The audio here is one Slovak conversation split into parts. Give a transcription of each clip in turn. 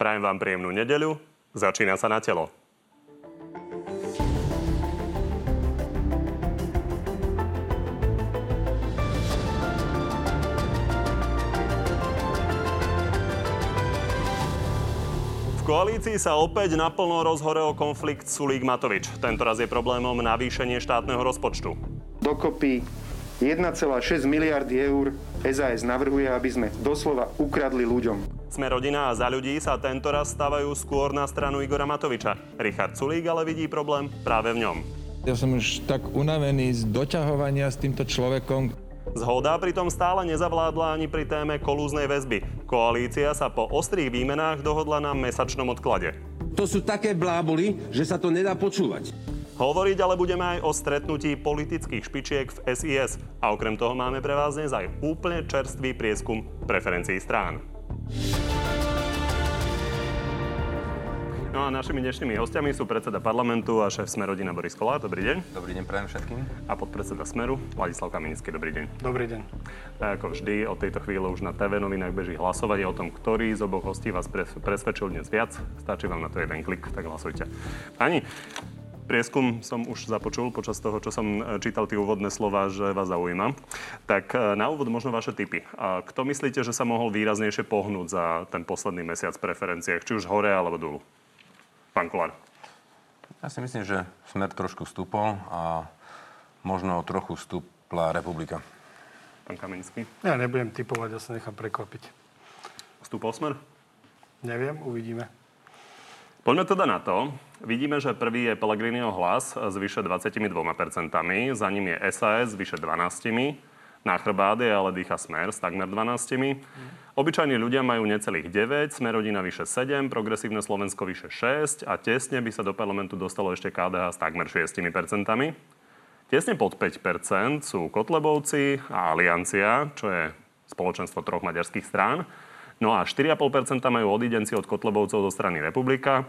Prajem vám príjemnú nedeľu. Začína sa na telo. V koalícii sa opäť naplno rozhorel konflikt Sulík-Matovič. Tentoraz je problémom navýšenie štátneho rozpočtu. Dokopy 1,6 miliardy eur SAS navrhuje, aby sme doslova ukradli ľuďom. Sme rodina a za ľudí sa tentoraz stávajú skôr na stranu Igora Matoviča. Richard Sulík ale vidí problém práve v ňom. Ja som už tak unavený z doťahovania s týmto človekom. Zhoda pritom stále nezavládla ani pri téme kolúznej väzby. Koalícia sa po ostrých výmenách dohodla na mesačnom odklade. To sú také bláboli, že sa to nedá počúvať. Hovoriť ale budeme aj o stretnutí politických špičiek v SIS. A okrem toho máme pre vás dnes aj úplne čerstvý prieskum preferencií strán. No a našimi dnešnými hostiami sú predseda parlamentu a šéf Smerodina Boris Kolár. Dobrý deň. Dobrý deň, prajem všetkým. A podpredseda Smeru Vladislav Kamenický. Dobrý deň. Dobrý deň. A ako vždy, od tejto chvíle už na TV novinách beží hlasovanie o tom, ktorý z oboch hostí vás pres- presvedčil dnes viac. Stačí vám na to jeden klik, tak hlasujte. Pani, prieskum som už započul počas toho, čo som e, čítal tie úvodné slova, že vás zaujíma. Tak e, na úvod možno vaše tipy. A kto myslíte, že sa mohol výraznejšie pohnúť za ten posledný mesiac v preferenciách, či už hore alebo dolu? Pán Kolár. Ja si myslím, že smer trošku stúpol a možno trochu stúpla republika. Pán Kamenický. Ja nebudem typovať, ja sa nechám prekvapiť. Stúpol smer? Neviem, uvidíme. Poďme teda na to. Vidíme, že prvý je Pellegriniho hlas s vyše 22%, za ním je SAS s vyše 12%, na chrbáde ale dýcha Smer s takmer 12%. Obyčajní ľudia majú necelých 9, Smerodina vyše 7, Progresívne Slovensko vyše 6 a tesne by sa do parlamentu dostalo ešte KDH s takmer 6%. Tesne pod 5% sú Kotlebovci a Aliancia, čo je spoločenstvo troch maďarských strán. No a 4,5% majú odídenci od Kotlebovcov zo strany Republika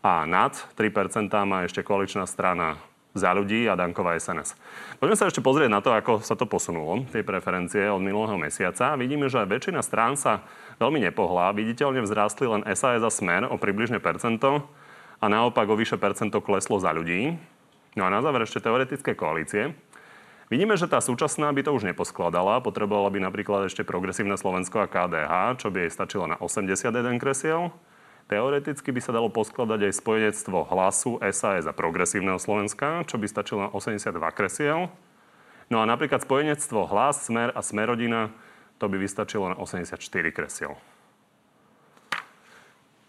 a nad 3% má ešte koaličná strana za ľudí a Danková SNS. Poďme sa ešte pozrieť na to, ako sa to posunulo, tie preferencie od minulého mesiaca. Vidíme, že väčšina strán sa veľmi nepohlá. Viditeľne vzrástli len SAS a Smer o približne percento a naopak o vyše percento kleslo za ľudí. No a na záver ešte teoretické koalície. Vidíme, že tá súčasná by to už neposkladala. Potrebovala by napríklad ešte progresívne Slovensko a KDH, čo by jej stačilo na 81 kresiel. Teoreticky by sa dalo poskladať aj spojenectvo hlasu SAS a progresívneho Slovenska, čo by stačilo na 82 kresiel. No a napríklad spojenectvo hlas, smer a smerodina, to by vystačilo na 84 kresiel.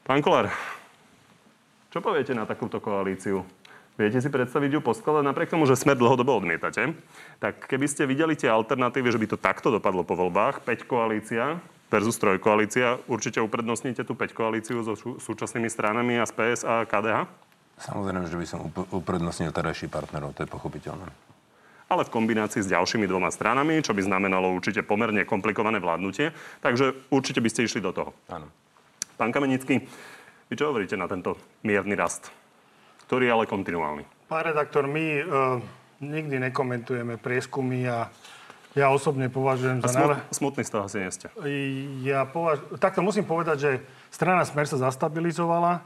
Pán Kolár, čo poviete na takúto koalíciu? Viete si predstaviť ju poskladať napriek tomu, že smer dlhodobo odmietate? Tak keby ste videli tie alternatívy, že by to takto dopadlo po voľbách, 5 koalícia, versus trojkoalícia. Určite uprednostníte tú 5 koalíciu so súčasnými stranami a PS a KDH? Samozrejme, že by som uprednostnil terajší partnerov, to je pochopiteľné. Ale v kombinácii s ďalšími dvoma stranami, čo by znamenalo určite pomerne komplikované vládnutie. Takže určite by ste išli do toho. Áno. Pán Kamenický, vy čo hovoríte na tento mierny rast, ktorý je ale kontinuálny? Pán redaktor, my e, nikdy nekomentujeme prieskumy a ja osobne považujem a za... smut, smutný z toho asi nie ste. Ja považ... Takto musím povedať, že strana Smer sa zastabilizovala.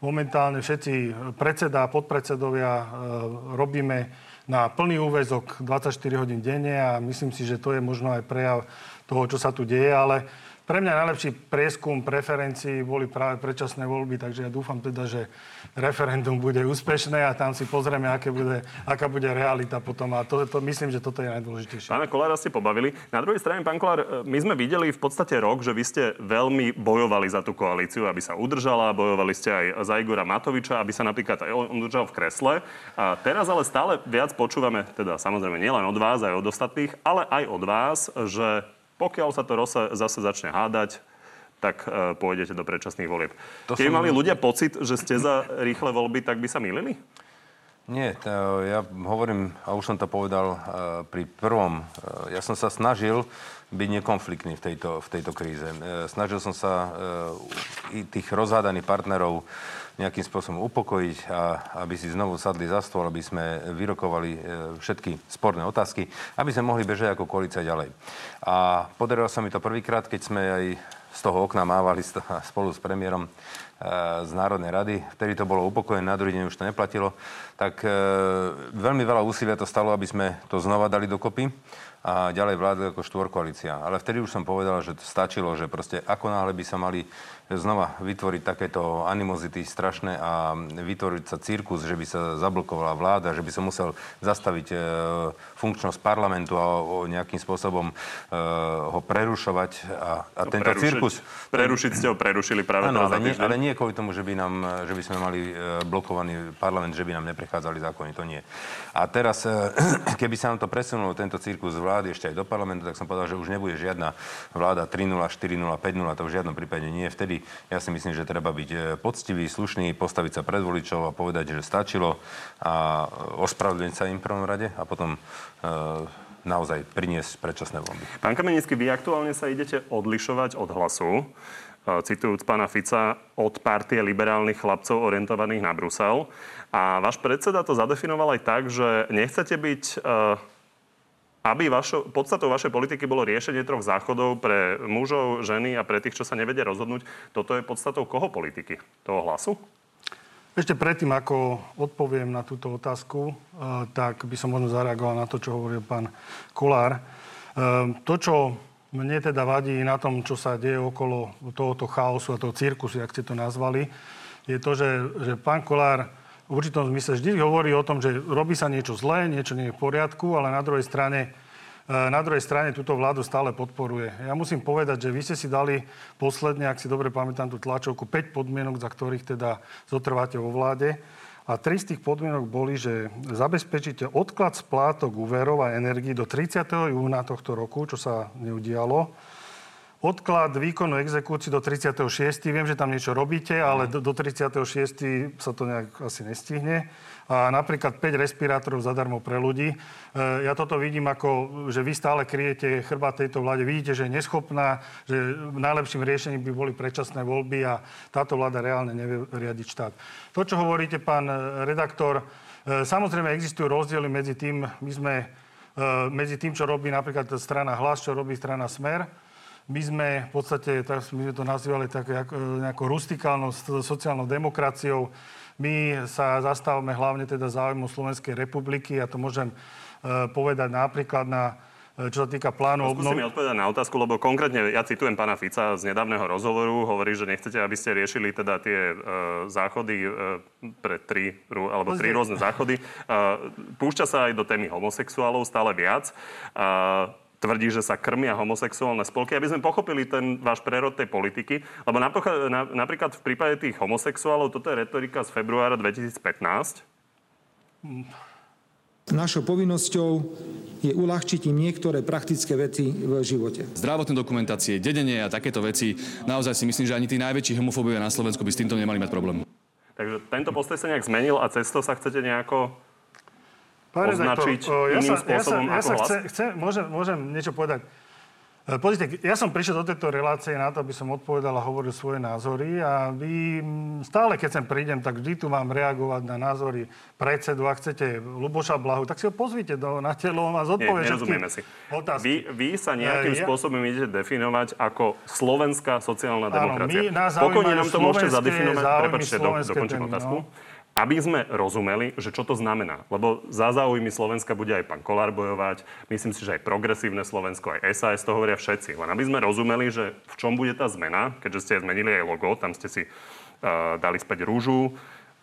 Momentálne všetci predseda a podpredsedovia e, robíme na plný úvezok 24 hodín denne a myslím si, že to je možno aj prejav toho, čo sa tu deje, ale pre mňa najlepší prieskum preferencií boli práve predčasné voľby, takže ja dúfam teda, že referendum bude úspešné a tam si pozrieme, aké bude, aká bude realita potom. A to, to myslím, že toto je najdôležitejšie. Pána Kolára ste pobavili. Na druhej strane, pán Kolár, my sme videli v podstate rok, že vy ste veľmi bojovali za tú koalíciu, aby sa udržala. Bojovali ste aj za Igora Matoviča, aby sa napríklad aj on udržal v kresle. A teraz ale stále viac počúvame, teda samozrejme nielen od vás, aj od ostatných, ale aj od vás, že pokiaľ sa to Rose zase začne hádať, tak e, pôjdete do predčasných volieb. To Keby som... mali ľudia pocit, že ste za rýchle voľby, tak by sa milili? Nie, to, ja hovorím, a už som to povedal uh, pri prvom, uh, ja som sa snažil byť nekonfliktný v tejto, v tejto kríze. Uh, snažil som sa i tých rozhádaných partnerov nejakým spôsobom upokojiť a aby si znovu sadli za stôl, aby sme vyrokovali e, všetky sporné otázky, aby sme mohli bežať ako koalícia ďalej. A podarilo sa mi to prvýkrát, keď sme aj z toho okna mávali spolu s premiérom z Národnej rady. Vtedy to bolo upokojené, na druhý deň už to neplatilo. Tak veľmi veľa úsilia to stalo, aby sme to znova dali dokopy a ďalej vládli ako štvorkoalícia. Ale vtedy už som povedal, že to stačilo, že proste ako náhle by sa mali znova vytvoriť takéto animozity strašné a vytvoriť sa cirkus, že by sa zablokovala vláda, že by sa musel zastaviť e, funkčnosť parlamentu a o, nejakým spôsobom e, ho prerušovať. A, a no, tento prerušiť, cirkus... Prerušiť ste ho prerušili práve ano, ale, nie, ale nie kvôli tomu, že by, nám, že by sme mali e, blokovaný parlament, že by nám neprechádzali zákony, to nie. A teraz, e, keby sa nám to presunulo, tento cirkus vlády ešte aj do parlamentu, tak som povedal, že už nebude žiadna vláda 3.0, 4.0, 5.0, to v žiadnom prípade nie. Vtedy ja si myslím, že treba byť e, poctivý, slušný, postaviť sa pred voličov a povedať, že stačilo a ospravedlniť sa im v prvom rade a potom e, naozaj priniesť predčasné voľby. Pán Kamenický, vy aktuálne sa idete odlišovať od hlasu, e, citujúc pána Fica, od partie liberálnych chlapcov orientovaných na Brusel. A váš predseda to zadefinoval aj tak, že nechcete byť aby vašo, podstatou vašej politiky bolo riešenie troch záchodov pre mužov, ženy a pre tých, čo sa nevedia rozhodnúť. Toto je podstatou koho politiky? Toho hlasu? Ešte predtým, ako odpoviem na túto otázku, eh, tak by som možno zareagoval na to, čo hovoril pán Kolár. Eh, to, čo mne teda vadí na tom, čo sa deje okolo tohoto chaosu a toho cirkusu, jak ste to nazvali, je to, že, že pán Kolár v určitom zmysle vždy hovorí o tom, že robí sa niečo zlé, niečo nie je v poriadku, ale na druhej strane na druhej strane túto vládu stále podporuje. Ja musím povedať, že vy ste si dali posledne, ak si dobre pamätám tú tlačovku, 5 podmienok, za ktorých teda zotrváte vo vláde. A tri z tých podmienok boli, že zabezpečíte odklad splátok úverov a energii do 30. júna tohto roku, čo sa neudialo odklad výkonu exekúcií do 36. Viem, že tam niečo robíte, ale do, do 36. sa to nejak asi nestihne. A napríklad 5 respirátorov zadarmo pre ľudí. E, ja toto vidím ako, že vy stále kryjete chrba tejto vláde. Vidíte, že je neschopná, že najlepším riešením by boli predčasné voľby a táto vláda reálne nevie riadiť štát. To, čo hovoríte, pán redaktor, e, samozrejme existujú rozdiely medzi tým, my sme e, medzi tým, čo robí napríklad strana Hlas, čo robí strana Smer my sme v podstate, my sme to nazývali tak nejakou rustikálnou sociálnou demokraciou. My sa zastávame hlavne teda záujmu Slovenskej republiky a to môžem e, povedať napríklad na e, čo sa týka plánu obnovy. Skúsim odpovedať na otázku, lebo konkrétne ja citujem pána Fica z nedávneho rozhovoru. Hovorí, že nechcete, aby ste riešili teda tie e, záchody e, pre tri, alebo tri rôzne záchody. E, púšťa sa aj do témy homosexuálov stále viac. E, tvrdí, že sa krmia homosexuálne spolky, aby sme pochopili ten váš prerod tej politiky. Lebo napríklad v prípade tých homosexuálov, toto je retorika z februára 2015. Našou povinnosťou je uľahčiť im niektoré praktické veci v živote. Zdravotné dokumentácie, dedenie a takéto veci, naozaj si myslím, že ani tí najväčší homofóbovia na Slovensku by s týmto nemali mať problém. Takže tento postoj sa nejak zmenil a cesto sa chcete nejako Pán označiť ja iným sa, spôsobom ja sa, ja sa ako chce, chce, môžem, môžem niečo povedať. E, pozrite, ja som prišiel do tejto relácie na to, aby som odpovedal a hovoril svoje názory a vy stále, keď sem prídem, tak vždy tu mám reagovať na názory predsedu. Ak chcete Luboša Blahu, tak si ho pozvite do, na telo a zodpovie všetky si. otázky. Vy, vy sa nejakým ja, spôsobom idete definovať ako slovenská sociálna demokracia. Áno, my nás Pokojne nám to môžete zadefinovať. Prepačte, do, dokončím otázku. No aby sme rozumeli, že čo to znamená. Lebo za záujmy Slovenska bude aj pán Kolár bojovať, myslím si, že aj progresívne Slovensko, aj SAS, to hovoria všetci. Len aby sme rozumeli, že v čom bude tá zmena, keďže ste zmenili aj logo, tam ste si uh, dali späť rúžu,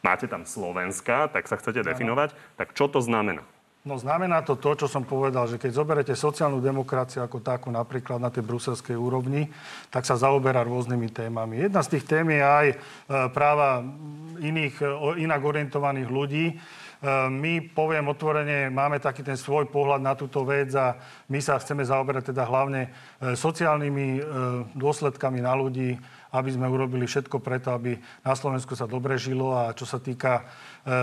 máte tam Slovenska, tak sa chcete definovať, tak čo to znamená? No znamená to to, čo som povedal, že keď zoberete sociálnu demokraciu ako takú napríklad na tej bruselskej úrovni, tak sa zaoberá rôznymi témami. Jedna z tých tém je aj e, práva iných, e, inak orientovaných ľudí. E, my, poviem otvorene, máme taký ten svoj pohľad na túto vec a my sa chceme zaoberať teda hlavne sociálnymi dôsledkami na ľudí, aby sme urobili všetko preto, aby na Slovensku sa dobre žilo a čo sa týka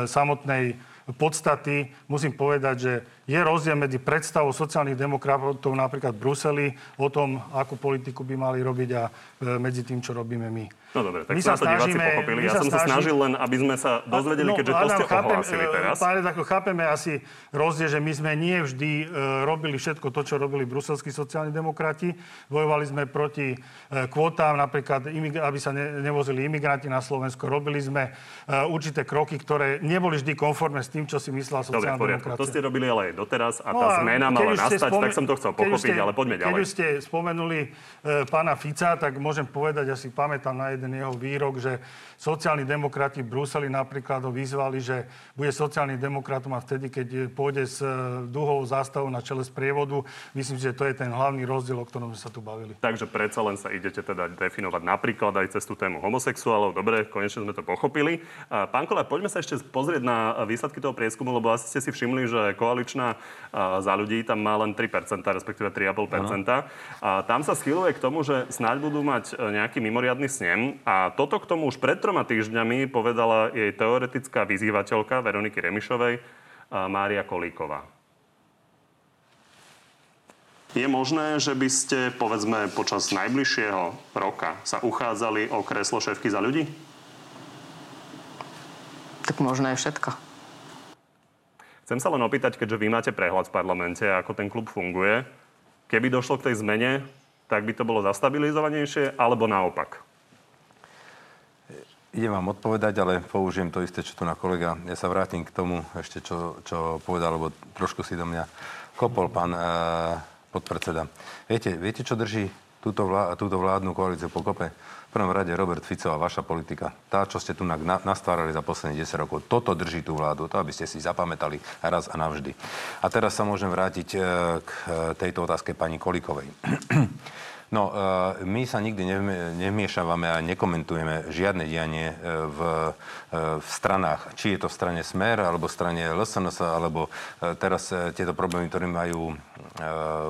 samotnej podstaty. Musím povedať, že je rozdiel medzi predstavou sociálnych demokratov napríklad v Bruseli o tom, akú politiku by mali robiť a e, medzi tým, čo robíme my. No dobre, tak my sa to diváci pochopili. Ja som sa snažil len, aby sme sa dozvedeli, no, keďže to ste chápem, ohlásili teraz. Pán ako chápeme asi rozdiel, že my sme nie vždy e, robili všetko to, čo robili bruselskí sociálni demokrati. Bojovali sme proti e, kvótám, napríklad, aby sa ne, nevozili imigranti na Slovensko. Robili sme e, určité kroky, ktoré neboli vždy konformné s tým, čo si myslela sociálna demokracia. To ste robili ale aj doteraz a no tá no, zmena mala nastať, spomen- tak som to chcel pochopiť, ste, ale poďme ďalej. Keď už ste spomenuli e, pána Fica, tak môžem povedať, ja si pamätám na jeden jeho výrok, že sociálni demokrati v Bruseli napríklad ho vyzvali, že bude sociálny demokratom a vtedy, keď pôjde s e, dlhou zástavou na čele z prievodu. Myslím, že to je ten hlavný rozdiel, o ktorom sme sa tu bavili. Takže predsa len sa idete teda definovať napríklad aj cez tú tému homosexuálov. Dobre, konečne sme to pochopili. Pán Kola, poďme sa ešte pozrieť na výsledky toho prieskumu, lebo asi ste si všimli, že koaličná za ľudí tam má len 3%, respektíve 3,5%. A tam sa schyluje k tomu, že snáď budú mať e, nejaký mimoriadný snem. A toto k tomu už pred troma týždňami povedala jej teoretická vyzývateľka Veroniky Remišovej, Mária Kolíková. Je možné, že by ste, povedzme, počas najbližšieho roka sa uchádzali o kreslo šéfky za ľudí? Tak možno je všetko. Chcem sa len opýtať, keďže vy máte prehľad v parlamente, ako ten klub funguje. Keby došlo k tej zmene, tak by to bolo zastabilizovanejšie, alebo naopak? Idem vám odpovedať, ale použijem to isté, čo tu na kolega. Ja sa vrátim k tomu ešte, čo, čo povedal, lebo trošku si do mňa kopol pán e, podpredseda. Viete, viete, čo drží túto, vlá, túto vládnu koalíciu pokope? Prvom rade Robert Fico a vaša politika. Tá, čo ste tu na, nastvárali za posledných 10 rokov. Toto drží tú vládu. To, aby ste si zapamätali raz a navždy. A teraz sa môžem vrátiť e, k e, tejto otázke pani Kolikovej. No, e, my sa nikdy nevmiešavame a nekomentujeme žiadne dianie e, v, e, v stranách. Či je to v strane Smer, alebo v strane LSNS, alebo teraz tieto problémy, ktoré majú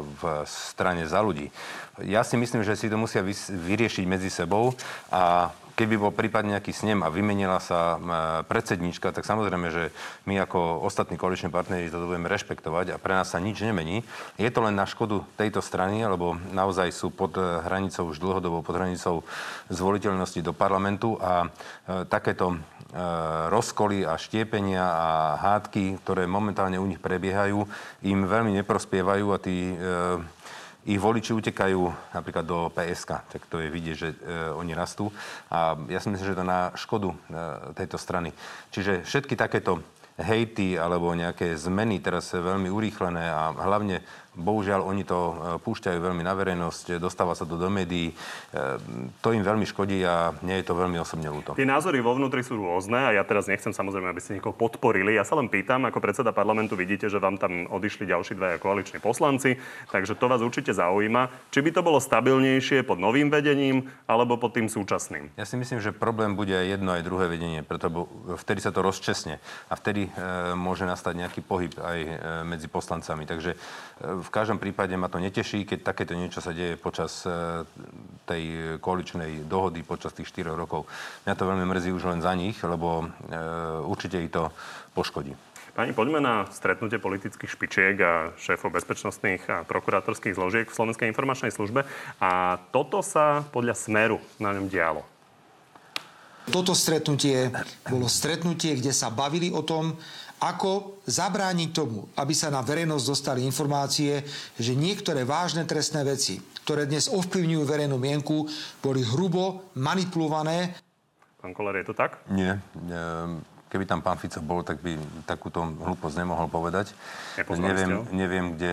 v strane za ľudí. Ja si myslím, že si to musia vyriešiť medzi sebou a keby bol prípadne nejaký snem a vymenila sa predsednička, tak samozrejme, že my ako ostatní koaliční partneri to budeme rešpektovať a pre nás sa nič nemení. Je to len na škodu tejto strany, lebo naozaj sú pod hranicou už dlhodobo pod hranicou zvoliteľnosti do parlamentu a e, takéto e, rozkoly a štiepenia a hádky, ktoré momentálne u nich prebiehajú, im veľmi neprospievajú a tí e, ich voliči utekajú napríklad do PSK, tak to je vidieť, že e, oni rastú. A ja si myslím, že to na škodu e, tejto strany. Čiže všetky takéto hejty alebo nejaké zmeny teraz veľmi urýchlené a hlavne Bohužiaľ, oni to e, púšťajú veľmi na verejnosť, dostáva sa to do médií. E, to im veľmi škodí a nie je to veľmi osobne ľúto. Tie názory vo vnútri sú rôzne a ja teraz nechcem samozrejme, aby ste niekoho podporili. Ja sa len pýtam, ako predseda parlamentu vidíte, že vám tam odišli ďalší dvaja koaliční poslanci, takže to vás určite zaujíma. Či by to bolo stabilnejšie pod novým vedením alebo pod tým súčasným? Ja si myslím, že problém bude aj jedno, aj druhé vedenie, pretože vtedy sa to rozčesne a vtedy e, môže nastať nejaký pohyb aj e, medzi poslancami. Takže e, v každom prípade ma to neteší, keď takéto niečo sa deje počas e, tej koaličnej dohody, počas tých 4 rokov. Mňa to veľmi mrzí už len za nich, lebo e, určite ich to poškodí. Pani, poďme na stretnutie politických špičiek a šéfov bezpečnostných a prokurátorských zložiek v Slovenskej informačnej službe. A toto sa podľa Smeru na ňom dialo. Toto stretnutie bolo stretnutie, kde sa bavili o tom, ako zabrániť tomu, aby sa na verejnosť dostali informácie, že niektoré vážne trestné veci, ktoré dnes ovplyvňujú verejnú mienku, boli hrubo manipulované. Pán Koller, je to tak? Nie. Keby tam pán Fico bol, tak by takúto hlúposť nemohol povedať. Nepozvali neviem, ste ho? neviem, kde...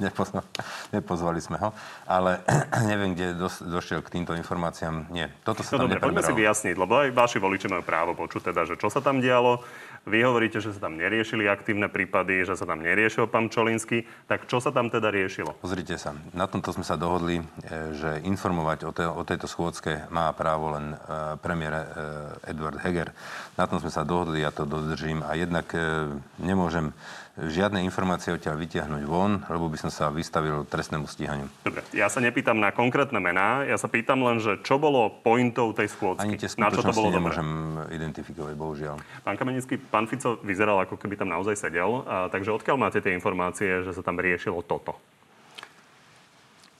nepozvali sme ho. Ale neviem, kde dos, došiel k týmto informáciám. Nie, toto sa no tam dobre, poďme si vyjasniť, lebo aj vaši voliči majú právo počuť teda, že čo sa tam dialo. Vy hovoríte, že sa tam neriešili aktívne prípady, že sa tam neriešil pán Čolinsky. Tak čo sa tam teda riešilo? Pozrite sa, na tomto sme sa dohodli, e, že informovať o, te, o tejto schôdzke má právo len e, premiér e, Edward Heger. Na tom sme sa dohodli ja to dodržím a jednak nemôžem žiadne informácie odtiaľ vytiahnuť von, lebo by som sa vystavil trestnému stíhaniu. Dobre, ja sa nepýtam na konkrétne mená, ja sa pýtam len, že čo bolo pointou tej schôdzky? Ani tie na čo to bolo nemôžem dobré? identifikovať, bohužiaľ. Pán Kamenický, pán Fico vyzeral, ako keby tam naozaj sedel, a, takže odkiaľ máte tie informácie, že sa tam riešilo toto?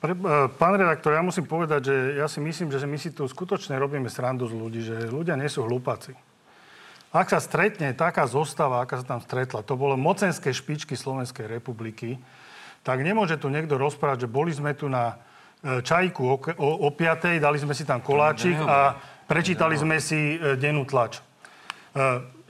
E, pán redaktor, ja musím povedať, že ja si myslím, že my si tu skutočne robíme srandu z ľudí, že ľudia nie sú hlúpaci. Ak sa stretne taká zostava, aká sa tam stretla, to bolo mocenské špičky Slovenskej republiky, tak nemôže tu niekto rozprávať, že boli sme tu na e, čajku o, o, o 5. dali sme si tam koláčik a prečítali sme si e, dennú tlač. E,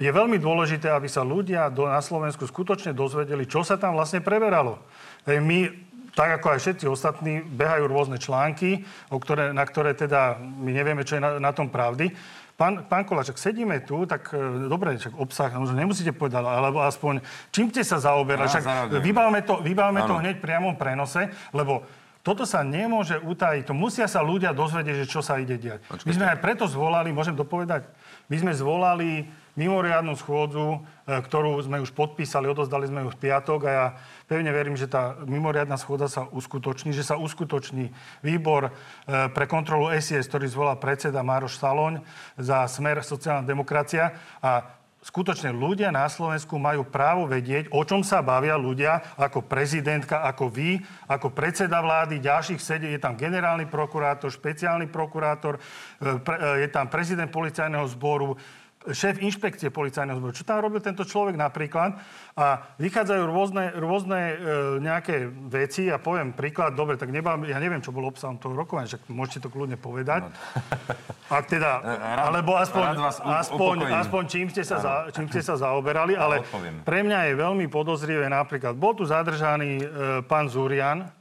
je veľmi dôležité, aby sa ľudia do, na Slovensku skutočne dozvedeli, čo sa tam vlastne preberalo. My, tak ako aj všetci ostatní, behajú rôzne články, o ktoré, na ktoré teda my nevieme, čo je na, na tom pravdy. Pán, pán Koláček, sedíme tu, tak e, dobre, čak obsah, no, nemusíte povedať, alebo aspoň čím ste sa zaoberali. Však vybavme to, vybavme to hneď priamom prenose, lebo toto sa nemôže utajiť. To musia sa ľudia dozvedieť, že čo sa ide diať. Počkejte. My sme aj preto zvolali, môžem to povedať, my sme zvolali mimoriadnu schôdzu, e, ktorú sme už podpísali, odozdali sme ju v piatok a ja Pevne verím, že tá mimoriadná schôdza sa uskutoční, že sa uskutoční výbor e, pre kontrolu SIS, ktorý zvolá predseda Mároš Saloň za smer sociálna demokracia. A skutočne ľudia na Slovensku majú právo vedieť, o čom sa bavia ľudia ako prezidentka, ako vy, ako predseda vlády, ďalších sedí, je tam generálny prokurátor, špeciálny prokurátor, e, e, je tam prezident policajného zboru, šéf inšpekcie policajného zboru. Čo tam robil tento človek napríklad? A vychádzajú rôzne, rôzne e, nejaké veci a poviem príklad, dobre, tak nebám, ja neviem, čo bolo obsahom toho rokovania, však môžete to kľudne povedať. No. Ak teda, rád, alebo aspoň, aspoň, aspoň čím, ste sa za, čím ste sa zaoberali, ale pre mňa je veľmi podozrivé napríklad, bol tu zadržaný e, pán Zurian, E,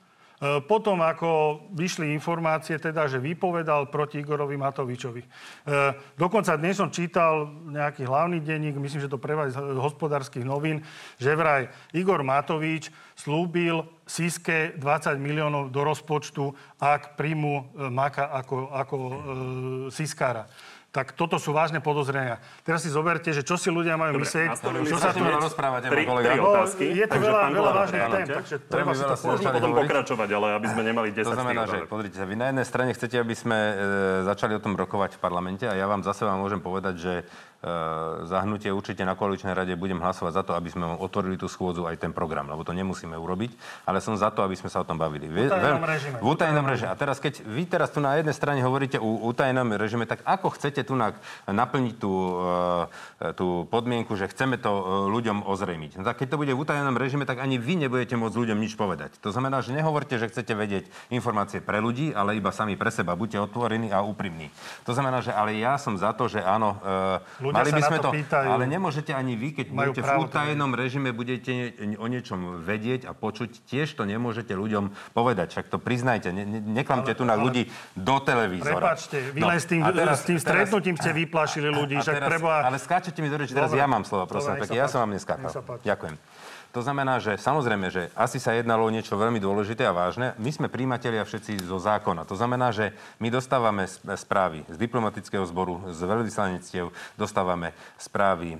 potom, ako vyšli informácie, teda, že vypovedal proti Igorovi Matovičovi. E, dokonca dnes som čítal nejaký hlavný denník, myslím, že to prevádza z hospodárskych novín, že vraj Igor Matovič slúbil Siske 20 miliónov do rozpočtu, ak príjmu e, Maka ako, ako e, Siskára tak toto sú vážne podozrenia. Teraz si zoberte, že čo si ľudia majú Dobre, myslieť. Čo sa tu rozprávať, tri, tri otázky. No, je to veľa, veľa vážnych tém, takže treba si to Môžeme potom pokračovať, ale aby sme nemali 10 To znamená, že pozrite sa, vy na jednej strane chcete, aby sme e, začali o tom rokovať v parlamente a ja vám zase vám môžem povedať, že zahnutie určite na koaličnej rade budem hlasovať za to, aby sme otvorili tú schôdzu aj ten program, lebo to nemusíme urobiť, ale som za to, aby sme sa o tom bavili. V utajenom režime. V utajenom režime. A teraz, keď vy teraz tu na jednej strane hovoríte o utajenom režime, tak ako chcete tu naplniť tú, e, tú podmienku, že chceme to e, ľuďom ozrejmiť? No tak keď to bude v utajenom režime, tak ani vy nebudete môcť ľuďom nič povedať. To znamená, že nehovorte, že chcete vedieť informácie pre ľudí, ale iba sami pre seba. Buďte otvorení a úprimní. To znamená, že ale ja som za to, že áno, Mali by sme to, pýtajú. ale nemôžete ani vy, keď budete v utajenom režime, budete o niečom vedieť a počuť, tiež to nemôžete ľuďom povedať. Však to priznajte, ne, ne, neklamte ale, tu na ale, ľudí do televízora. Prepačte, vy no, len s tým, teraz, s tým stretnutím teraz, ste vyplašili ľudí. Však teraz, treba... Ale skáčete mi do reči, teraz ja mám slovo, prosím. Tak ja som vám neskákal. Ďakujem. To znamená, že samozrejme, že asi sa jednalo o niečo veľmi dôležité a vážne. My sme príjimatelia všetci zo zákona. To znamená, že my dostávame správy z diplomatického zboru, z veľvyslanectiev, dostávame správy e,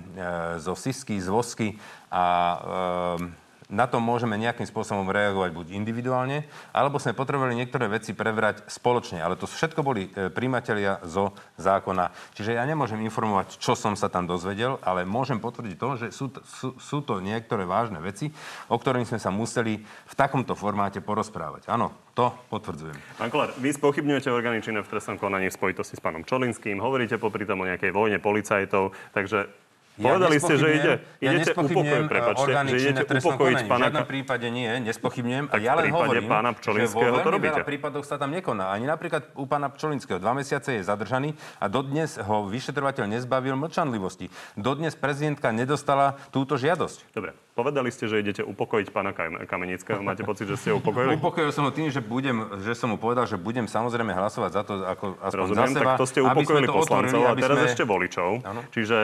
zo SISky, z VOSky a e, na to môžeme nejakým spôsobom reagovať buď individuálne, alebo sme potrebovali niektoré veci prebrať spoločne. Ale to všetko boli e, príjmatelia zo zákona. Čiže ja nemôžem informovať, čo som sa tam dozvedel, ale môžem potvrdiť to, že sú, sú, sú to niektoré vážne veci, o ktorých sme sa museli v takomto formáte porozprávať. Áno, to potvrdzujem. Pán Kolár, vy spochybňujete orgány v trestnom konaní v spojitosti s pánom Čolinským, hovoríte popri tom o nejakej vojne policajtov, takže Povedali ste, že ide, ja idete upokojiť, prepačte, že idete upokojiť pána... V žiadnom prípade nie, nespochybňujem. A ja len hovorím, pána že vo veľmi to robíte. veľa prípadoch sa tam nekoná. Ani napríklad u pána Pčolinského. Dva mesiace je zadržaný a dodnes ho vyšetrovateľ nezbavil mlčanlivosti. Dodnes prezidentka nedostala túto žiadosť. Dobre, povedali ste, že idete upokojiť pána Kamenického. Máte pocit, že ste ho upokojili? Upokojil som ho tým, že, budem, že som mu povedal, že budem samozrejme hlasovať za to, ako aspoň Rozumiem, za seba, tak to ste upokojili poslancov a teraz sme... ešte voličov. Ano. Čiže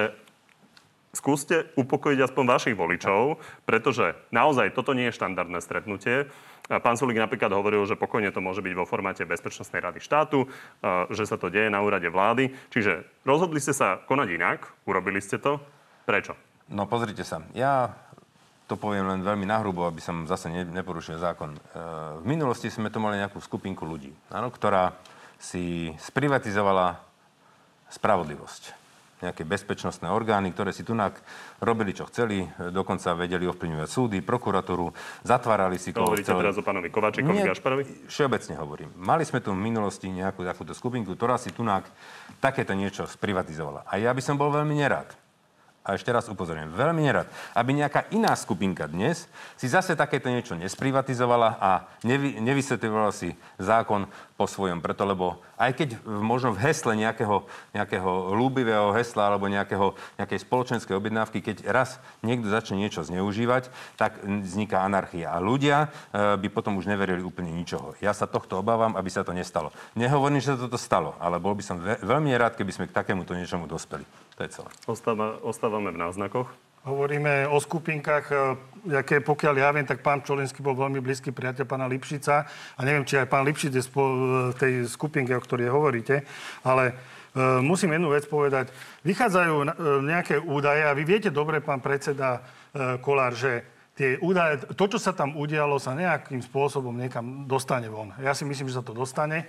skúste upokojiť aspoň vašich voličov, pretože naozaj toto nie je štandardné stretnutie. Pán Sulik napríklad hovoril, že pokojne to môže byť vo formáte Bezpečnostnej rady štátu, že sa to deje na úrade vlády. Čiže rozhodli ste sa konať inak, urobili ste to. Prečo? No pozrite sa, ja to poviem len veľmi nahrubo, aby som zase ne, neporušil zákon. E, v minulosti sme tu mali nejakú skupinku ľudí, ktorá si sprivatizovala spravodlivosť nejaké bezpečnostné orgány, ktoré si tu robili, čo chceli, dokonca vedeli ovplyvňovať súdy, prokuratúru, zatvárali si koho Hovoríte teraz o pánovi Kovačikovi, Nie, Gašparovi? Všeobecne hovorím. Mali sme tu v minulosti nejakú takúto skupinku, ktorá si tu takéto niečo sprivatizovala. A ja by som bol veľmi nerád, a ešte raz upozorňujem, veľmi nerad, aby nejaká iná skupinka dnes si zase takéto niečo nesprivatizovala a nevy, nevysvetľovala si zákon po svojom. Preto, lebo aj keď možno v hesle nejakého, nejakého ľúbivého hesla alebo nejakého, nejakej spoločenskej objednávky, keď raz niekto začne niečo zneužívať, tak vzniká anarchia. A ľudia e, by potom už neverili úplne ničoho. Ja sa tohto obávam, aby sa to nestalo. Nehovorím, že sa toto stalo, ale bol by som ve- veľmi rád, keby sme k takémuto niečomu dospeli. To je celé. Ostáva, ostávame v náznakoch. Hovoríme o skupinkách, e, aké pokiaľ ja viem, tak pán Čolinský bol veľmi blízky priateľ pána Lipšica a neviem, či aj pán Lipšic je v tej skupinke, o ktorej hovoríte, ale e, musím jednu vec povedať. Vychádzajú e, nejaké údaje a vy viete dobre, pán predseda Kolár, že tie údaje, to, čo sa tam udialo, sa nejakým spôsobom niekam dostane von. Ja si myslím, že sa to dostane.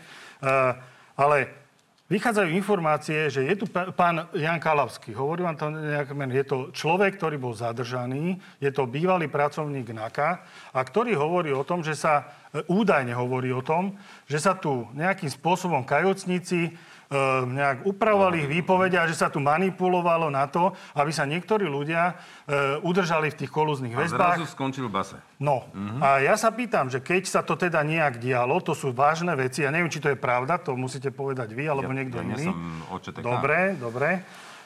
Ale Vychádzajú informácie, že je tu pán Jan Kalavský. Hovorím vám to nejak, je to človek, ktorý bol zadržaný, je to bývalý pracovník NAKA a ktorý hovorí o tom, že sa, e, údajne hovorí o tom, že sa tu nejakým spôsobom kajocníci E, nejak upravovali ich výpovede a že sa tu manipulovalo na to, aby sa niektorí ľudia e, udržali v tých kolúznych väzbách. A zrazu skončil v base. No. Uh-huh. A ja sa pýtam, že keď sa to teda nejak dialo, to sú vážne veci, ja neviem, či to je pravda, to musíte povedať vy alebo ja, niekto ja iný. Dobre, dobre.